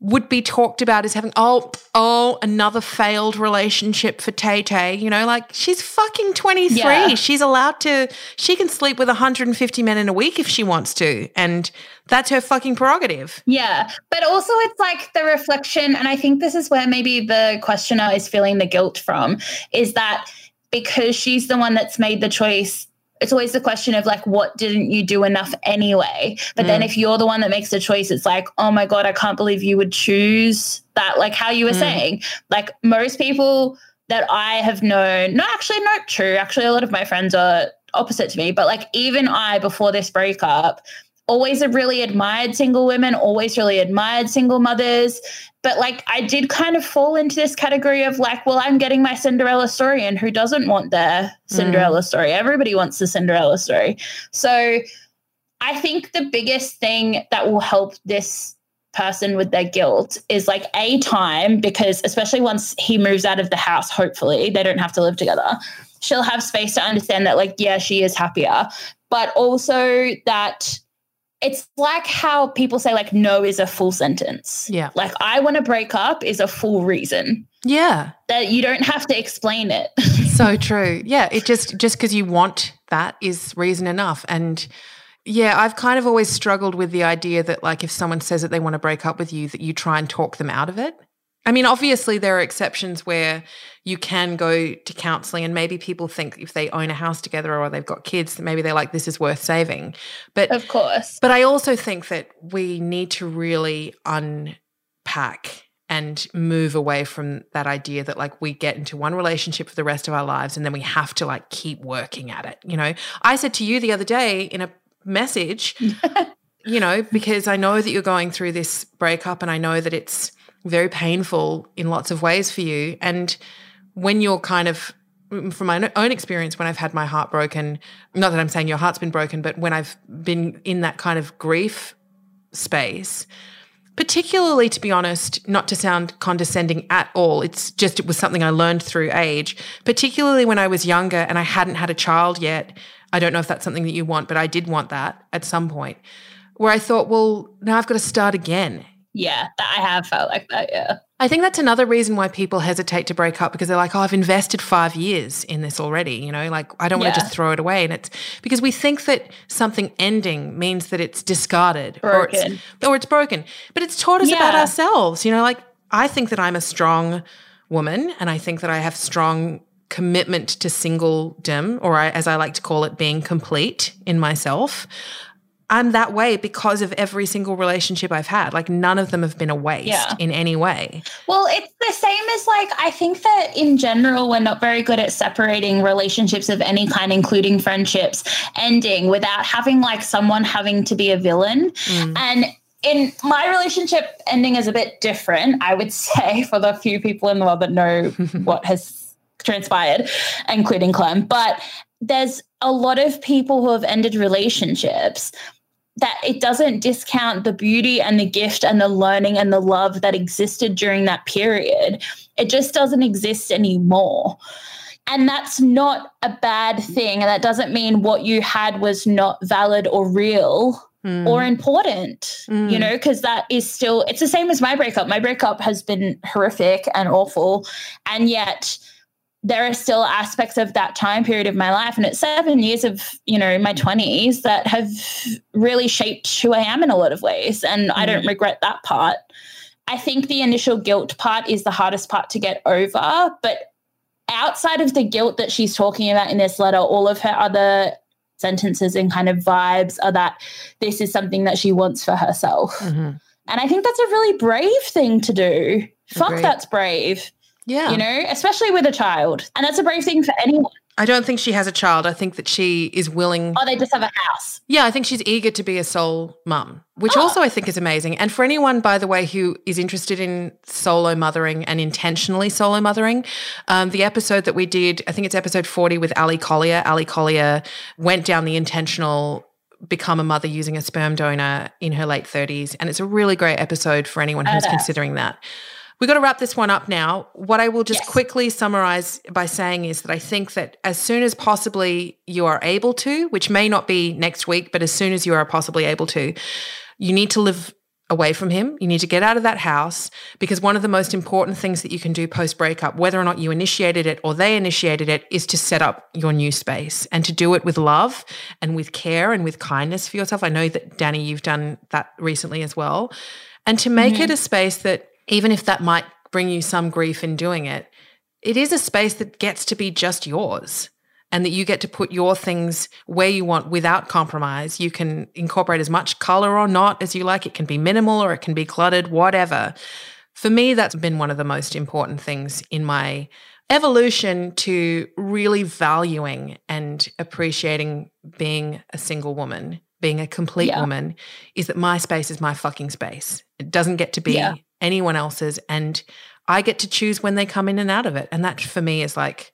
A: would be talked about as having, oh, oh, another failed relationship for Tay Tay. You know, like she's fucking 23.
B: Yeah.
A: She's allowed to, she can sleep with 150 men in a week if she wants to. And that's her fucking prerogative.
B: Yeah. But also, it's like the reflection. And I think this is where maybe the questioner is feeling the guilt from is that because she's the one that's made the choice. It's always the question of like, what didn't you do enough anyway? But then if you're the one that makes the choice, it's like, oh my God, I can't believe you would choose that. Like how you were
A: Mm.
B: saying, like most people that I have known, no, actually, not true. Actually, a lot of my friends are opposite to me, but like even I, before this breakup, always have really admired single women, always really admired single mothers. But like I did kind of fall into this category of like, well, I'm getting my Cinderella story, and who doesn't want their mm. Cinderella story? Everybody wants the Cinderella story. So I think the biggest thing that will help this person with their guilt is like a time because especially once he moves out of the house hopefully they don't have to live together she'll have space to understand that like yeah she is happier but also that it's like how people say like no is a full sentence
A: Yeah.
B: like i want to break up is a full reason
A: Yeah.
B: that you don't have to explain it
A: so true. Yeah, it just just because you want that is reason enough. And yeah, I've kind of always struggled with the idea that like if someone says that they want to break up with you, that you try and talk them out of it. I mean, obviously there are exceptions where you can go to counseling and maybe people think if they own a house together or they've got kids, that maybe they're like, this is worth saving. But
B: of course
A: but I also think that we need to really unpack and move away from that idea that like we get into one relationship for the rest of our lives and then we have to like keep working at it. You know, I said to you the other day in a message, you know, because I know that you're going through this breakup and I know that it's very painful in lots of ways for you. And when you're kind of from my own experience, when I've had my heart broken, not that I'm saying your heart's been broken, but when I've been in that kind of grief space, particularly to be honest, not to sound condescending at all, it's just it was something I learned through age, particularly when I was younger and I hadn't had a child yet. I don't know if that's something that you want, but I did want that at some point where I thought, well, now I've got to start again.
B: yeah i have felt like that yeah
A: I think that's another reason why people hesitate to break up because they're like, oh, I've invested five years in this already. You know, like I don't want to just throw it away. And it's because we think that something ending means that it's discarded or it's, or it's broken. But it's taught us about ourselves. You know, like I think that I'm a strong woman and I think that I have strong commitment to singledom, or I, as I like to call it, being complete in myself. I'm that way because of every single relationship I've had. Like none of them have been a waste
B: Yeah.
A: in any way.
B: Well, it's the same as like I think that in general we're not very good at separating relationships of any kind, including friendships, ending without having like someone having to be a villain. Mm. And in my relationship ending is a bit different, I would say, for the few people in the world that know what has transpired, including Clem. But there's a lot of people who have ended relationships that it doesn't discount the beauty and the gift and the learning and the love that existed during that period. It just doesn't exist anymore. And that's not a bad thing. And that doesn't mean what you had was not valid or real mm. or important, mm. you know, because that is still, it's the same as my breakup. My breakup has been horrific and awful. And yet, there are still aspects of that time period of my life and it's seven years of you know my 20s that have really shaped who i am in a lot of ways and mm. i don't mm. regret that part i think the initial guilt part is the hardest part to get over but outside of the guilt that she's talking about in this letter all of her other sentences and kind of vibes are that this is something that she wants for herself mm-hmm. and i think that's a really brave thing to do Agreed. fuck that's brave
A: yeah.
B: You know, especially with a child. And that's a brave thing for anyone.
A: I don't think she has a child. I think that she is willing.
B: Oh, they just have a house.
A: Yeah, I think she's eager to be a sole mum, which oh. also I think is amazing. And for anyone, by the way, who is interested in solo mothering and intentionally solo mothering, um, the episode that we did, I think it's episode 40 with Ali Collier. Ali Collier went down the intentional become a mother using a sperm donor in her late 30s. And it's a really great episode for anyone who's considering that. We've got to wrap this one up now. What I will just yes. quickly summarize by saying is that I think that as soon as possibly you are able to, which may not be next week, but as soon as you are possibly able to, you need to live away from him. You need to get out of that house because one of the most important things that you can do post breakup, whether or not you initiated it or they initiated it, is to set up your new space and to do it with love and with care and with kindness for yourself. I know that, Dani, you've done that recently as well. And to make mm-hmm. it a space that even if that might bring you some grief in doing it, it is a space that gets to be just yours and that you get to put your things where you want without compromise. You can incorporate as much color or not as you like. It can be minimal or it can be cluttered, whatever. For me, that's been one of the most important things in my evolution to really valuing and appreciating being a single woman, being a complete yeah. woman, is that my space is my fucking space. It doesn't get to be yeah anyone else's and I get to choose when they come in and out of it. And that for me is like,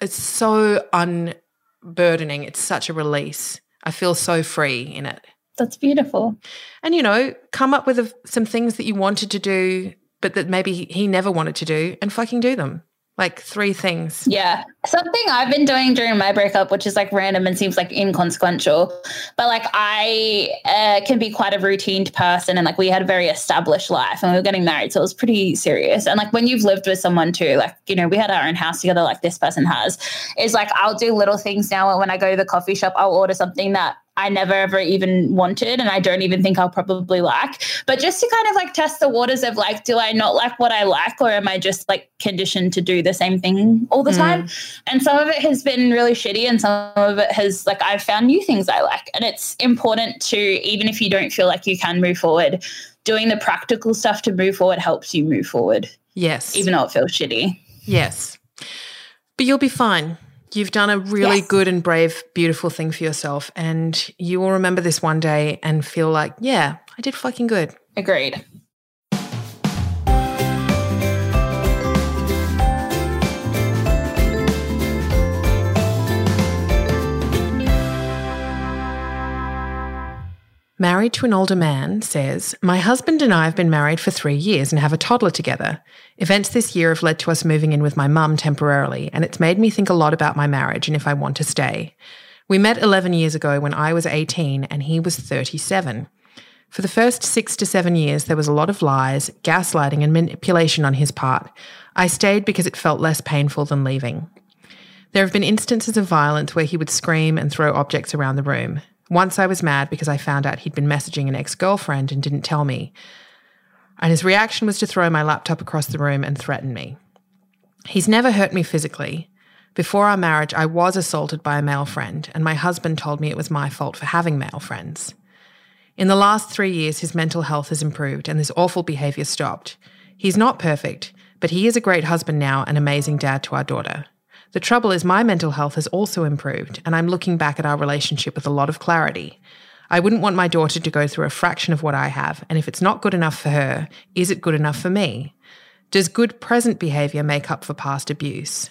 A: it's so unburdening. It's such a release. I feel so free in it.
B: That's beautiful.
A: And, you know, come up with a, some things that you wanted to do, but that maybe he never wanted to do and fucking do them like three things.
B: Yeah. Something I've been doing during my breakup, which is like random and seems like inconsequential, but like I uh, can be quite a routine person. And like we had a very established life and we were getting married. So it was pretty serious. And like when you've lived with someone too, like, you know, we had our own house together, like this person has, is like I'll do little things now. And when I go to the coffee shop, I'll order something that I never ever even wanted and I don't even think I'll probably like. But just to kind of like test the waters of like, do I not like what I like or am I just like conditioned to do the same thing all the mm. time? And some of it has been really shitty and some of it has like I've found new things I like. And it's important to, even if you don't feel like you can move forward, doing the practical stuff to move forward helps you move forward.
A: Yes.
B: Even though it feels shitty.
A: Yes. But you'll be fine. You've done a really yes. good and brave, beautiful thing for yourself. And you will remember this one day and feel like, yeah, I did fucking good.
B: Agreed.
A: Married to an older man says, My husband and I have been married for three years and have a toddler together. Events this year have led to us moving in with my mum temporarily, and it's made me think a lot about my marriage and if I want to stay. We met 11 years ago when I was 18 and he was 37. For the first six to seven years, there was a lot of lies, gaslighting, and manipulation on his part. I stayed because it felt less painful than leaving. There have been instances of violence where he would scream and throw objects around the room. Once I was mad because I found out he'd been messaging an ex girlfriend and didn't tell me. And his reaction was to throw my laptop across the room and threaten me. He's never hurt me physically. Before our marriage, I was assaulted by a male friend, and my husband told me it was my fault for having male friends. In the last three years, his mental health has improved and this awful behaviour stopped. He's not perfect, but he is a great husband now and amazing dad to our daughter. The trouble is, my mental health has also improved, and I'm looking back at our relationship with a lot of clarity. I wouldn't want my daughter to go through a fraction of what I have, and if it's not good enough for her, is it good enough for me? Does good present behaviour make up for past abuse?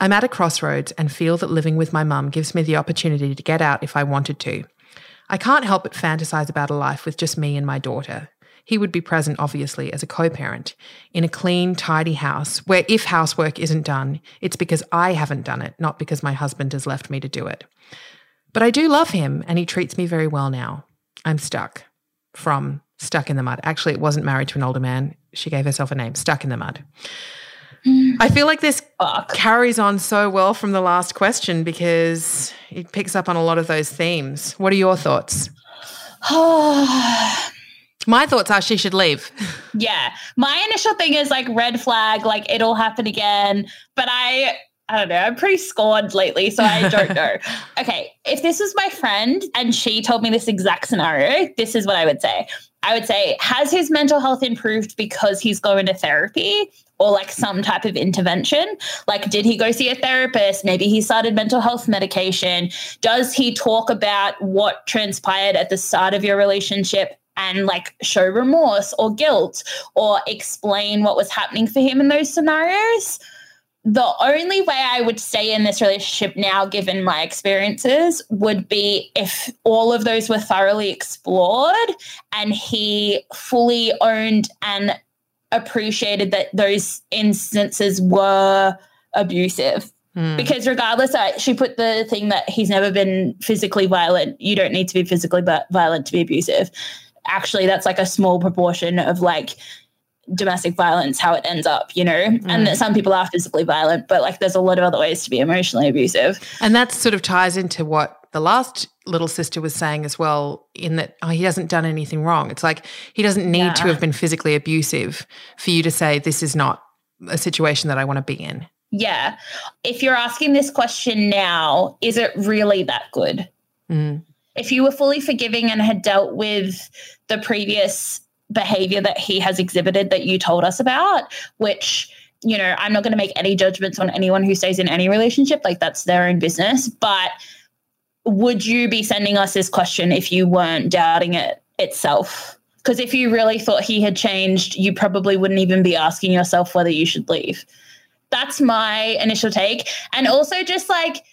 A: I'm at a crossroads and feel that living with my mum gives me the opportunity to get out if I wanted to. I can't help but fantasize about a life with just me and my daughter. He would be present, obviously, as a co parent in a clean, tidy house where if housework isn't done, it's because I haven't done it, not because my husband has left me to do it. But I do love him and he treats me very well now. I'm stuck. From Stuck in the Mud. Actually, it wasn't married to an older man. She gave herself a name, Stuck in the Mud. Mm. I feel like this
B: Fuck.
A: carries on so well from the last question because it picks up on a lot of those themes. What are your thoughts? Oh, My thoughts are she should leave.
B: yeah. My initial thing is like red flag, like it'll happen again. But I I don't know. I'm pretty scorned lately, so I don't know. okay, if this was my friend and she told me this exact scenario, this is what I would say. I would say, has his mental health improved because he's going to therapy or like some type of intervention? Like, did he go see a therapist? Maybe he started mental health medication. Does he talk about what transpired at the start of your relationship and like show remorse or guilt or explain what was happening for him in those scenarios? the only way I would stay in this relationship now, given my experiences, would be if all of those were thoroughly explored and he fully owned and appreciated that those instances were abusive.
A: Hmm.
B: Because regardless, I, she put the thing that he's never been physically violent. You don't need to be physically violent to be abusive. Actually, that's like a small proportion of like domestic violence how it ends up you know and that some people are physically violent but like there's a lot of other ways to be emotionally abusive
A: And that sort of ties into what the last little sister was saying as well, in that oh, he hasn't done anything wrong. It's like he doesn't need to have been physically abusive for you to say, this is not a situation that I want to be in.
B: yeah if you're asking this question now is it really that good
A: Mm.
B: If you were fully forgiving and had dealt with the previous behavior that he has exhibited that you told us about, which, you know, I'm not going to make any judgments on anyone who stays in any relationship, like that's their own business. But would you be sending us this question if you weren't doubting it itself? Because if you really thought he had changed, you probably wouldn't even be asking yourself whether you should leave. That's my initial take. And also, just like,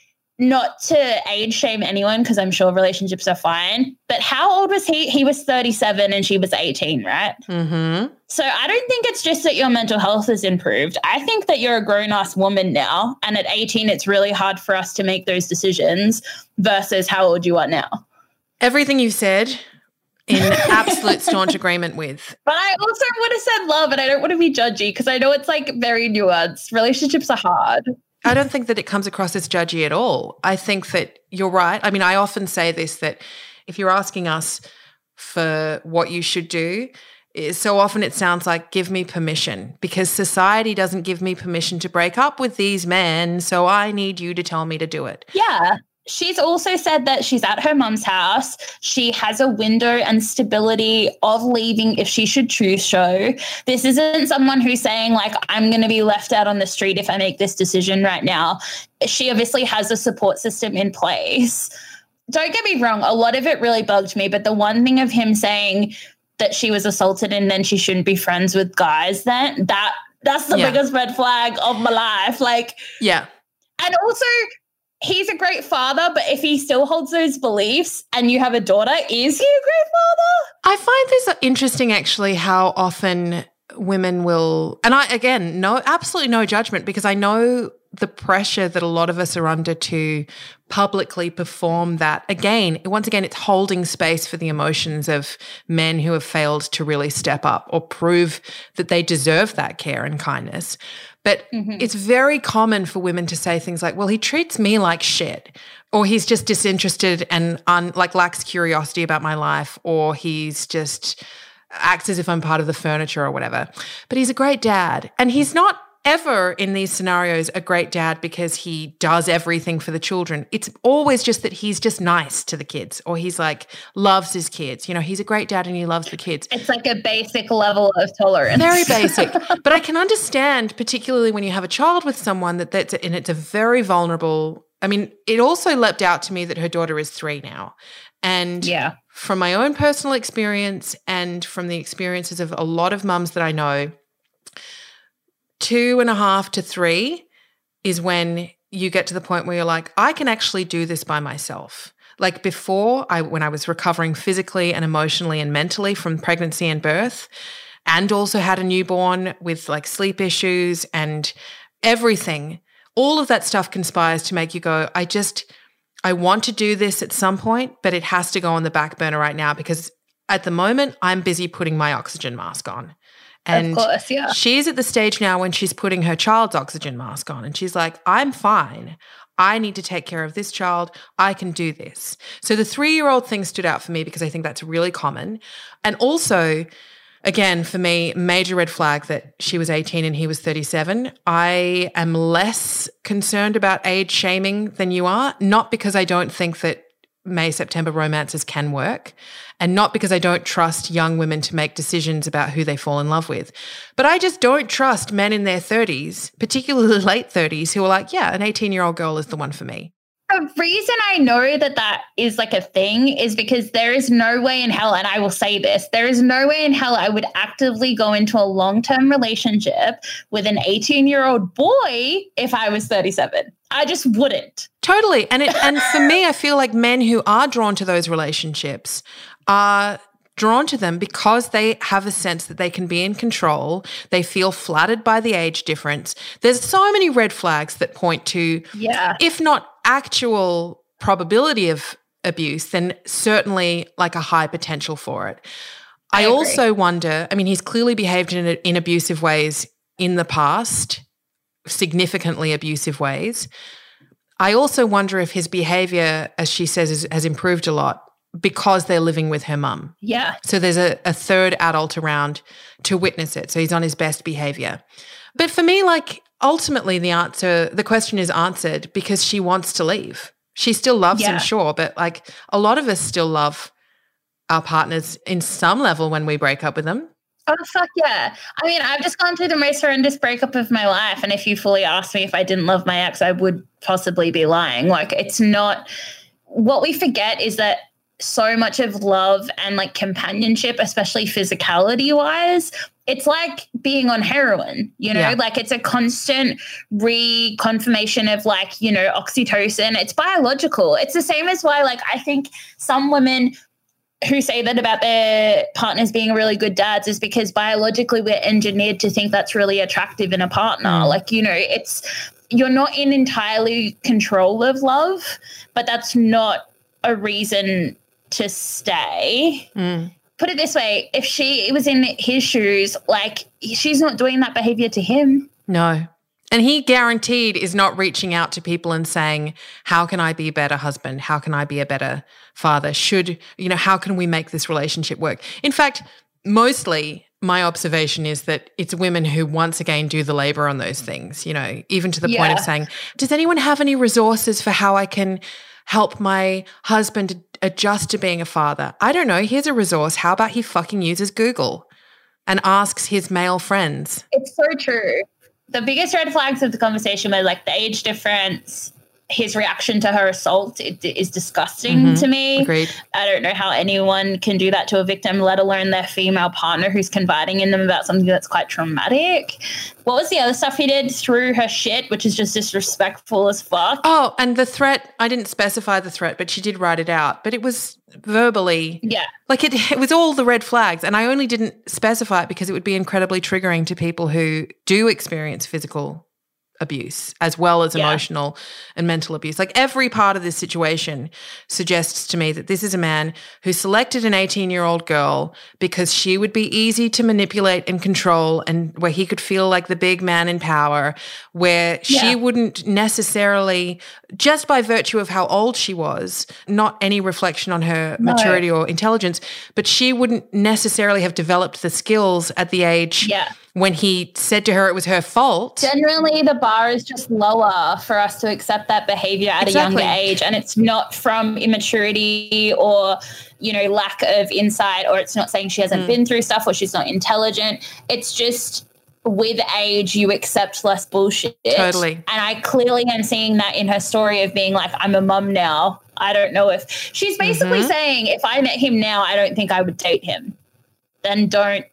B: not to age shame anyone because I'm sure relationships are fine. But how old was he? He was 37 and she was 18, right?
A: Mm-hmm.
B: So I don't think it's just that your mental health has improved. I think that you're a grown ass woman now. And at 18, it's really hard for us to make those decisions versus how old you are now.
A: Everything you've said in absolute staunch agreement with.
B: But I also would have said love and I don't want to be judgy because I know it's like very nuanced. Relationships are hard.
A: I don't think that it comes across as judgy at all. I think that you're right. I mean, I often say this that if you're asking us for what you should do, eh, so often it sounds like give me permission because society doesn't give me permission to break up with these men. So I need you to tell me to do it.
B: Yeah. She's also said that she's at her mum's house. She has a window and stability of leaving if she should choose so. This isn't someone who's saying, like, I'm going to be left out on the street if I make this decision right now. She obviously has a support system in place. Don't get me wrong, a lot of it really bugged me. But the one thing of him saying that she was assaulted and then she shouldn't be friends with guys, then that that's the
A: Yeah.
B: biggest red flag of my life. Like,
A: Yeah.
B: and also, he's a great father, but if he still holds those beliefs and you have a daughter, is he a great father?
A: I find this interesting actually how often women will and I again no absolutely no judgment because I know the pressure that a lot of us are under to publicly perform that again once again it's holding space for the emotions of men who have failed to really step up or prove that they deserve that care and kindness but mm-hmm. it's very common for women to say things like well he treats me like shit or he's just disinterested and un, like lacks curiosity about my life or he's just acts as if I'm part of the furniture or whatever. But he's a great dad and he's not ever in these scenarios a great dad because he does everything for the children. It's always just that he's just nice to the kids or he's like loves his kids. You know, he's a great dad and he loves the kids.
B: It's like a basic level of tolerance.
A: Very basic. but I can understand, particularly when you have a child with someone that that's and it's a very vulnerable. I mean, it also leapt out to me that her daughter is three now. And
B: yeah.
A: from my own personal experience and from the experiences of a lot of mums that I know, two and a half to three is when you get to the point where you're like, I can actually do this by myself. Like before, I when I was recovering physically and emotionally and mentally from pregnancy and birth, and also had a newborn with like sleep issues and everything, all of that stuff conspires to make you go, I just, I want to do this at some point, but it has to go on the back burner right now because at the moment, I'm busy putting my oxygen mask on. And
B: of course, yeah.
A: she's at the stage now when she's putting her child's oxygen mask on and she's like, I'm fine. I need to take care of this child. I can do this. So the three year old thing stood out for me because I think that's really common. And also, again, for me, major red flag that she was 18 and he was 37. I am less concerned about age shaming than you are, not because I don't think that May September romances can work and not because I don't trust young women to make decisions about who they fall in love with. But I just don't trust men in their 30s, particularly late 30s, who are like, yeah, an 18 year old girl is the one for me.
B: The reason I know that that is like a thing is because there is no way in hell, and I will say this there is no way in hell I would actively go into a long term relationship with an 18 year old boy if I was 37. I just wouldn't.
A: Totally. And it, and for me, I feel like men who are drawn to those relationships are drawn to them because they have a sense that they can be in control. They feel flattered by the age difference. There's so many red flags that point to,
B: yeah.
A: if not actual probability of abuse, then certainly like a high potential for it. I, I also wonder, I mean, he's clearly behaved in, in abusive ways in the past, significantly abusive ways. I also wonder if his behavior, as she says, is, has improved a lot because they're living with her mum.
B: Yeah.
A: So there's a, a third adult around to witness it. So he's on his best behavior. But for me, like ultimately the answer, the question is answered because she wants to leave. She still loves yeah. him, sure, but like a lot of us still love our partners in some level when we break up with them.
B: Oh fuck yeah! I mean, I've just gone through the most horrendous breakup of my life, and if you fully asked me if I didn't love my ex, I would possibly be lying. Like, it's not. What we forget is that so much of love and like companionship, especially physicality wise, it's like being on heroin, you know, yeah. like it's a constant reconfirmation of like, you know, oxytocin. It's biological. It's the same as why, like, I think some women who say that about their partners being really good dads is because biologically we're engineered to think that's really attractive in a partner. Mm. Like, you know, it's you're not in entirely control of love, but that's not a reason to stay.
A: Mm.
B: Put it this way if she was in his shoes, like she's not doing that behavior to him.
A: No. And he guaranteed is not reaching out to people and saying, How can I be a better husband? How can I be a better father? Should, you know, how can we make this relationship work? In fact, mostly my observation is that it's women who once again do the labor on those things, you know, even to the yeah. point of saying, Does anyone have any resources for how I can help my husband adjust to being a father. I don't know. Here's a resource. How about he fucking uses Google and asks his male friends?
B: It's so true. The biggest red flags of the conversation were like the age difference, his reaction to her assault it, is disgusting mm-hmm. to me.
A: Agreed.
B: I don't know how anyone can do that to a victim, let alone their female partner who's confiding in them about something that's quite traumatic. What was the other stuff he did? Threw her shit, which is just disrespectful as fuck.
A: Oh, and the threat, I didn't specify the threat, but she did write it out. But it was verbally.
B: Yeah.
A: Like it, it was all the red flags. And I only didn't specify it because it would be incredibly triggering to people who do experience physical abuse as well as yeah. emotional and mental abuse. Like every part of this situation suggests to me that this is a man who selected an 18 year old girl because she would be easy to manipulate and control and where he could feel like the big man in power, where yeah. she wouldn't necessarily, just by virtue of how old she was, not any reflection on her no. maturity or intelligence, but she wouldn't necessarily have developed the skills at the age.
B: Yeah
A: when he said to her it was her fault.
B: Generally, the bar is just lower for us to accept that behavior at exactly. a younger age. And it's not from immaturity or, you know, lack of insight, or it's not saying she hasn't mm. been through stuff or she's not intelligent. It's just with age, you accept less bullshit.
A: Totally.
B: And I clearly am seeing that in her story of being like, I'm a mum now. I don't know if she's basically mm-hmm. saying, if I met him now, I don't think I would date him. Then don't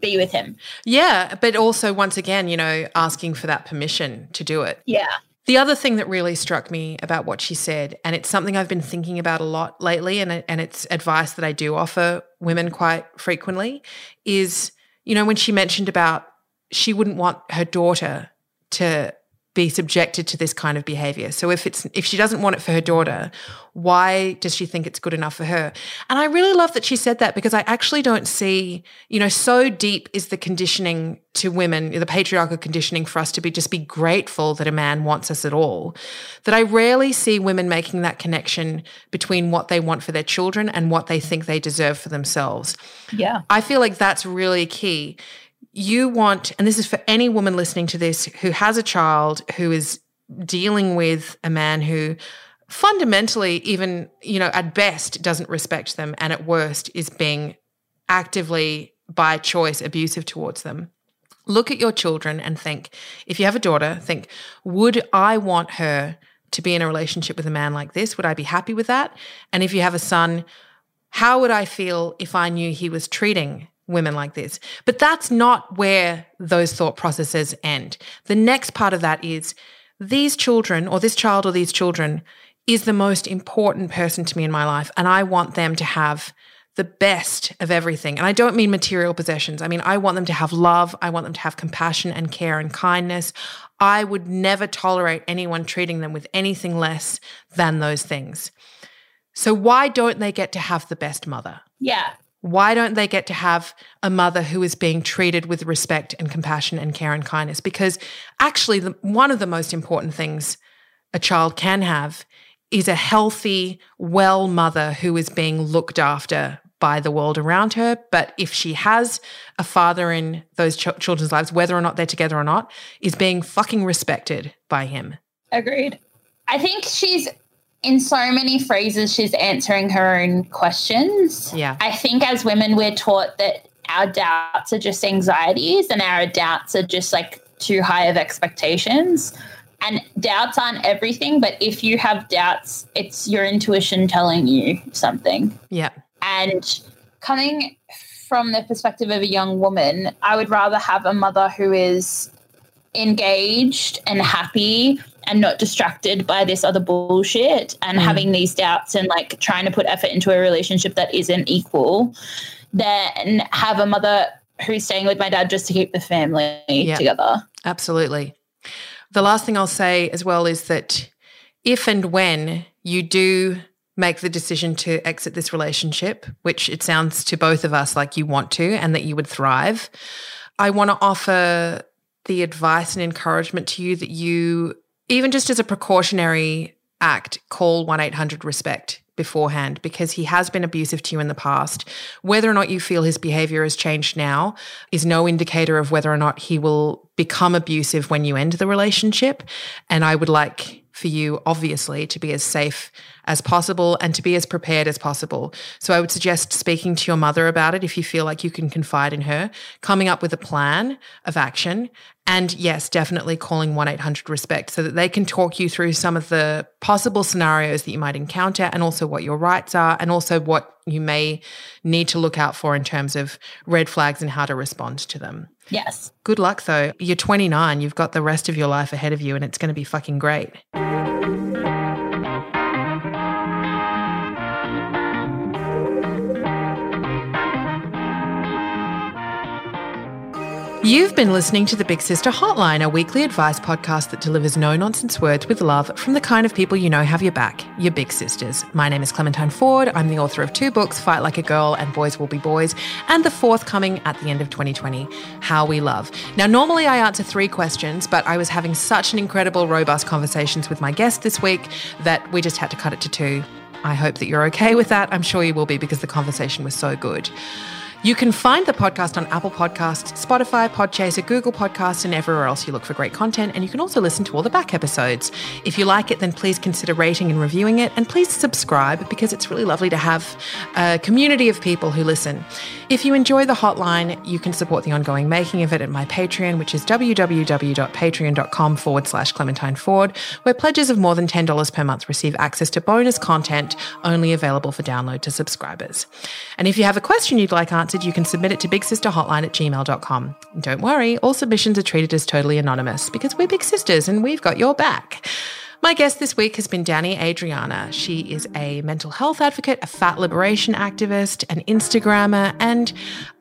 B: be with him.
A: Yeah, but also once again, you know, asking for that permission to do it.
B: Yeah.
A: The other thing that really struck me about what she said, and it's something I've been thinking about a lot lately, and, and it's advice that I do offer women quite frequently, is, you know, when she mentioned about she wouldn't want her daughter to be subjected to this kind of behavior. So if it's if she doesn't want it for her daughter, why does she think it's good enough for her? And I really love that she said that because I actually don't see, you know, so deep is the conditioning to women, the patriarchal conditioning for us to be just be grateful that a man wants us at all, that I rarely see women making that connection between what they want for their children and what they think they deserve for themselves.
B: Yeah.
A: I feel like that's really key you want, and this is for any woman listening to this who has a child who is dealing with a man who fundamentally, even, you know, at best doesn't respect them and at worst is being actively by choice abusive towards them. Look at your children and think if you have a daughter, think, would I want her to be in a relationship with a man like this? Would I be happy with that? And if you have a son, how would I feel if I knew he was treating women like this. But that's not where those thought processes end. The next part of that is these children, or this child or these children, is the most important person to me in my life. And I want them to have the best of everything. And I don't mean material possessions. I mean, I want them to have love. I want them to have compassion and care and kindness. I would never tolerate anyone treating them with anything less than those things. So, why don't they get to have the best mother?
B: Yeah.
A: Why don't they get to have a mother who is being treated with respect and compassion and care and kindness? Because actually, the, one of the most important things a child can have is a healthy, well mother who is being looked after by the world around her. But if she has a father in those ch- children's lives, whether or not they're together or not, is being fucking respected by him.
B: Agreed. I think she's in so many phrases, she's answering her own questions.
A: Yeah.
B: I think as women, we're taught that our doubts are just anxieties and our doubts are just like too high of expectations. And doubts aren't everything, but if you have doubts, it's your intuition telling you something.
A: Yeah.
B: And coming from the perspective of a young woman, I would rather have a mother who is engaged and happy and not distracted by this other bullshit and mm. having these doubts and like trying to put effort into a relationship that isn't equal then have a mother who's staying with my dad just to keep the family together.
A: Absolutely. The last thing i'll say as well is that if and when you do make the decision to exit this relationship which it sounds to both of us like you want to and that you would thrive i want to offer the advice and encouragement to you that you even just as a precautionary act, call 1 800 RESPECT beforehand because he has been abusive to you in the past. Whether or not you feel his behavior has changed now is no indicator of whether or not he will become abusive when you end the relationship. And I would like for you, obviously, to be as safe as possible and to be as prepared as possible. So I would suggest speaking to your mother about it if you feel like you can confide in her, coming up with a plan of action. And yes, definitely calling 1 800 RESPECT so that they can talk you through some of the possible scenarios that you might encounter and also what your rights are and also what you may need to look out for in terms of red flags and how to respond to them.
B: Yes.
A: Good luck though. You're 29, you've got the rest of your life ahead of you, and it's going to be fucking great. You've been listening to the Big Sister Hotline, a weekly advice podcast that delivers no nonsense words with love from the kind of people you know have your back, your big sisters. My name is Clementine Ford. I'm the author of two books, Fight Like a Girl and Boys Will Be Boys, and the fourth coming at the end of 2020, How We Love. Now, normally I answer three questions, but I was having such an incredible, robust conversations with my guest this week that we just had to cut it to two. I hope that you're okay with that. I'm sure you will be because the conversation was so good. You can find the podcast on Apple Podcasts, Spotify, Podchaser, Google Podcasts, and everywhere else you look for great content. And you can also listen to all the back episodes. If you like it, then please consider rating and reviewing it. And please subscribe because it's really lovely to have a community of people who listen. If you enjoy the hotline, you can support the ongoing making of it at my Patreon, which is www.patreon.com forward slash Clementine Ford, where pledges of more than $10 per month receive access to bonus content only available for download to subscribers. And if you have a question you'd like answered, you can submit it to bigsisterhotline at gmail.com. Don't worry, all submissions are treated as totally anonymous because we're big sisters and we've got your back. My guest this week has been Dani Adriana. She is a mental health advocate, a fat liberation activist, an Instagrammer, and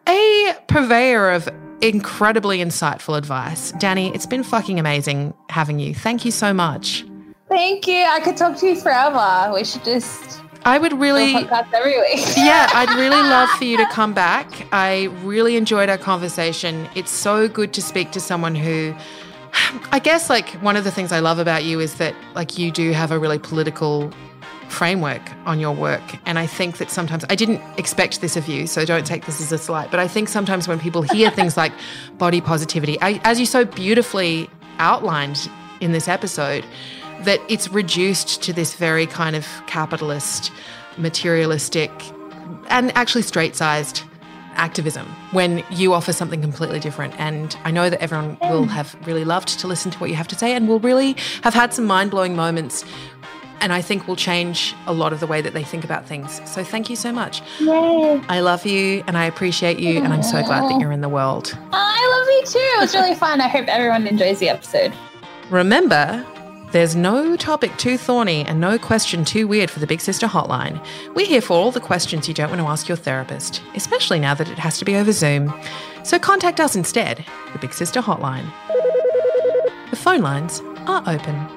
A: a purveyor of incredibly insightful advice. Danny, it's been fucking amazing having you. Thank you so much.
B: Thank you. I could talk to you forever. We should just
A: I would really yeah, I'd really love for you to come back. I really enjoyed our conversation. It's so good to speak to someone who I guess like one of the things I love about you is that like you do have a really political framework on your work and I think that sometimes I didn't expect this of you so don't take this as a slight but I think sometimes when people hear things like body positivity I, as you so beautifully outlined in this episode that it's reduced to this very kind of capitalist, materialistic, and actually straight sized activism when you offer something completely different. And I know that everyone will mm. have really loved to listen to what you have to say and will really have had some mind blowing moments. And I think will change a lot of the way that they think about things. So thank you so much.
B: Yay.
A: I love you and I appreciate you. And I'm so glad that you're in the world.
B: I love you too. It was really fun. I hope everyone enjoys the episode.
A: Remember, there's no topic too thorny and no question too weird for the Big Sister Hotline. We're here for all the questions you don't want to ask your therapist, especially now that it has to be over Zoom. So contact us instead, the Big Sister Hotline. The phone lines are open.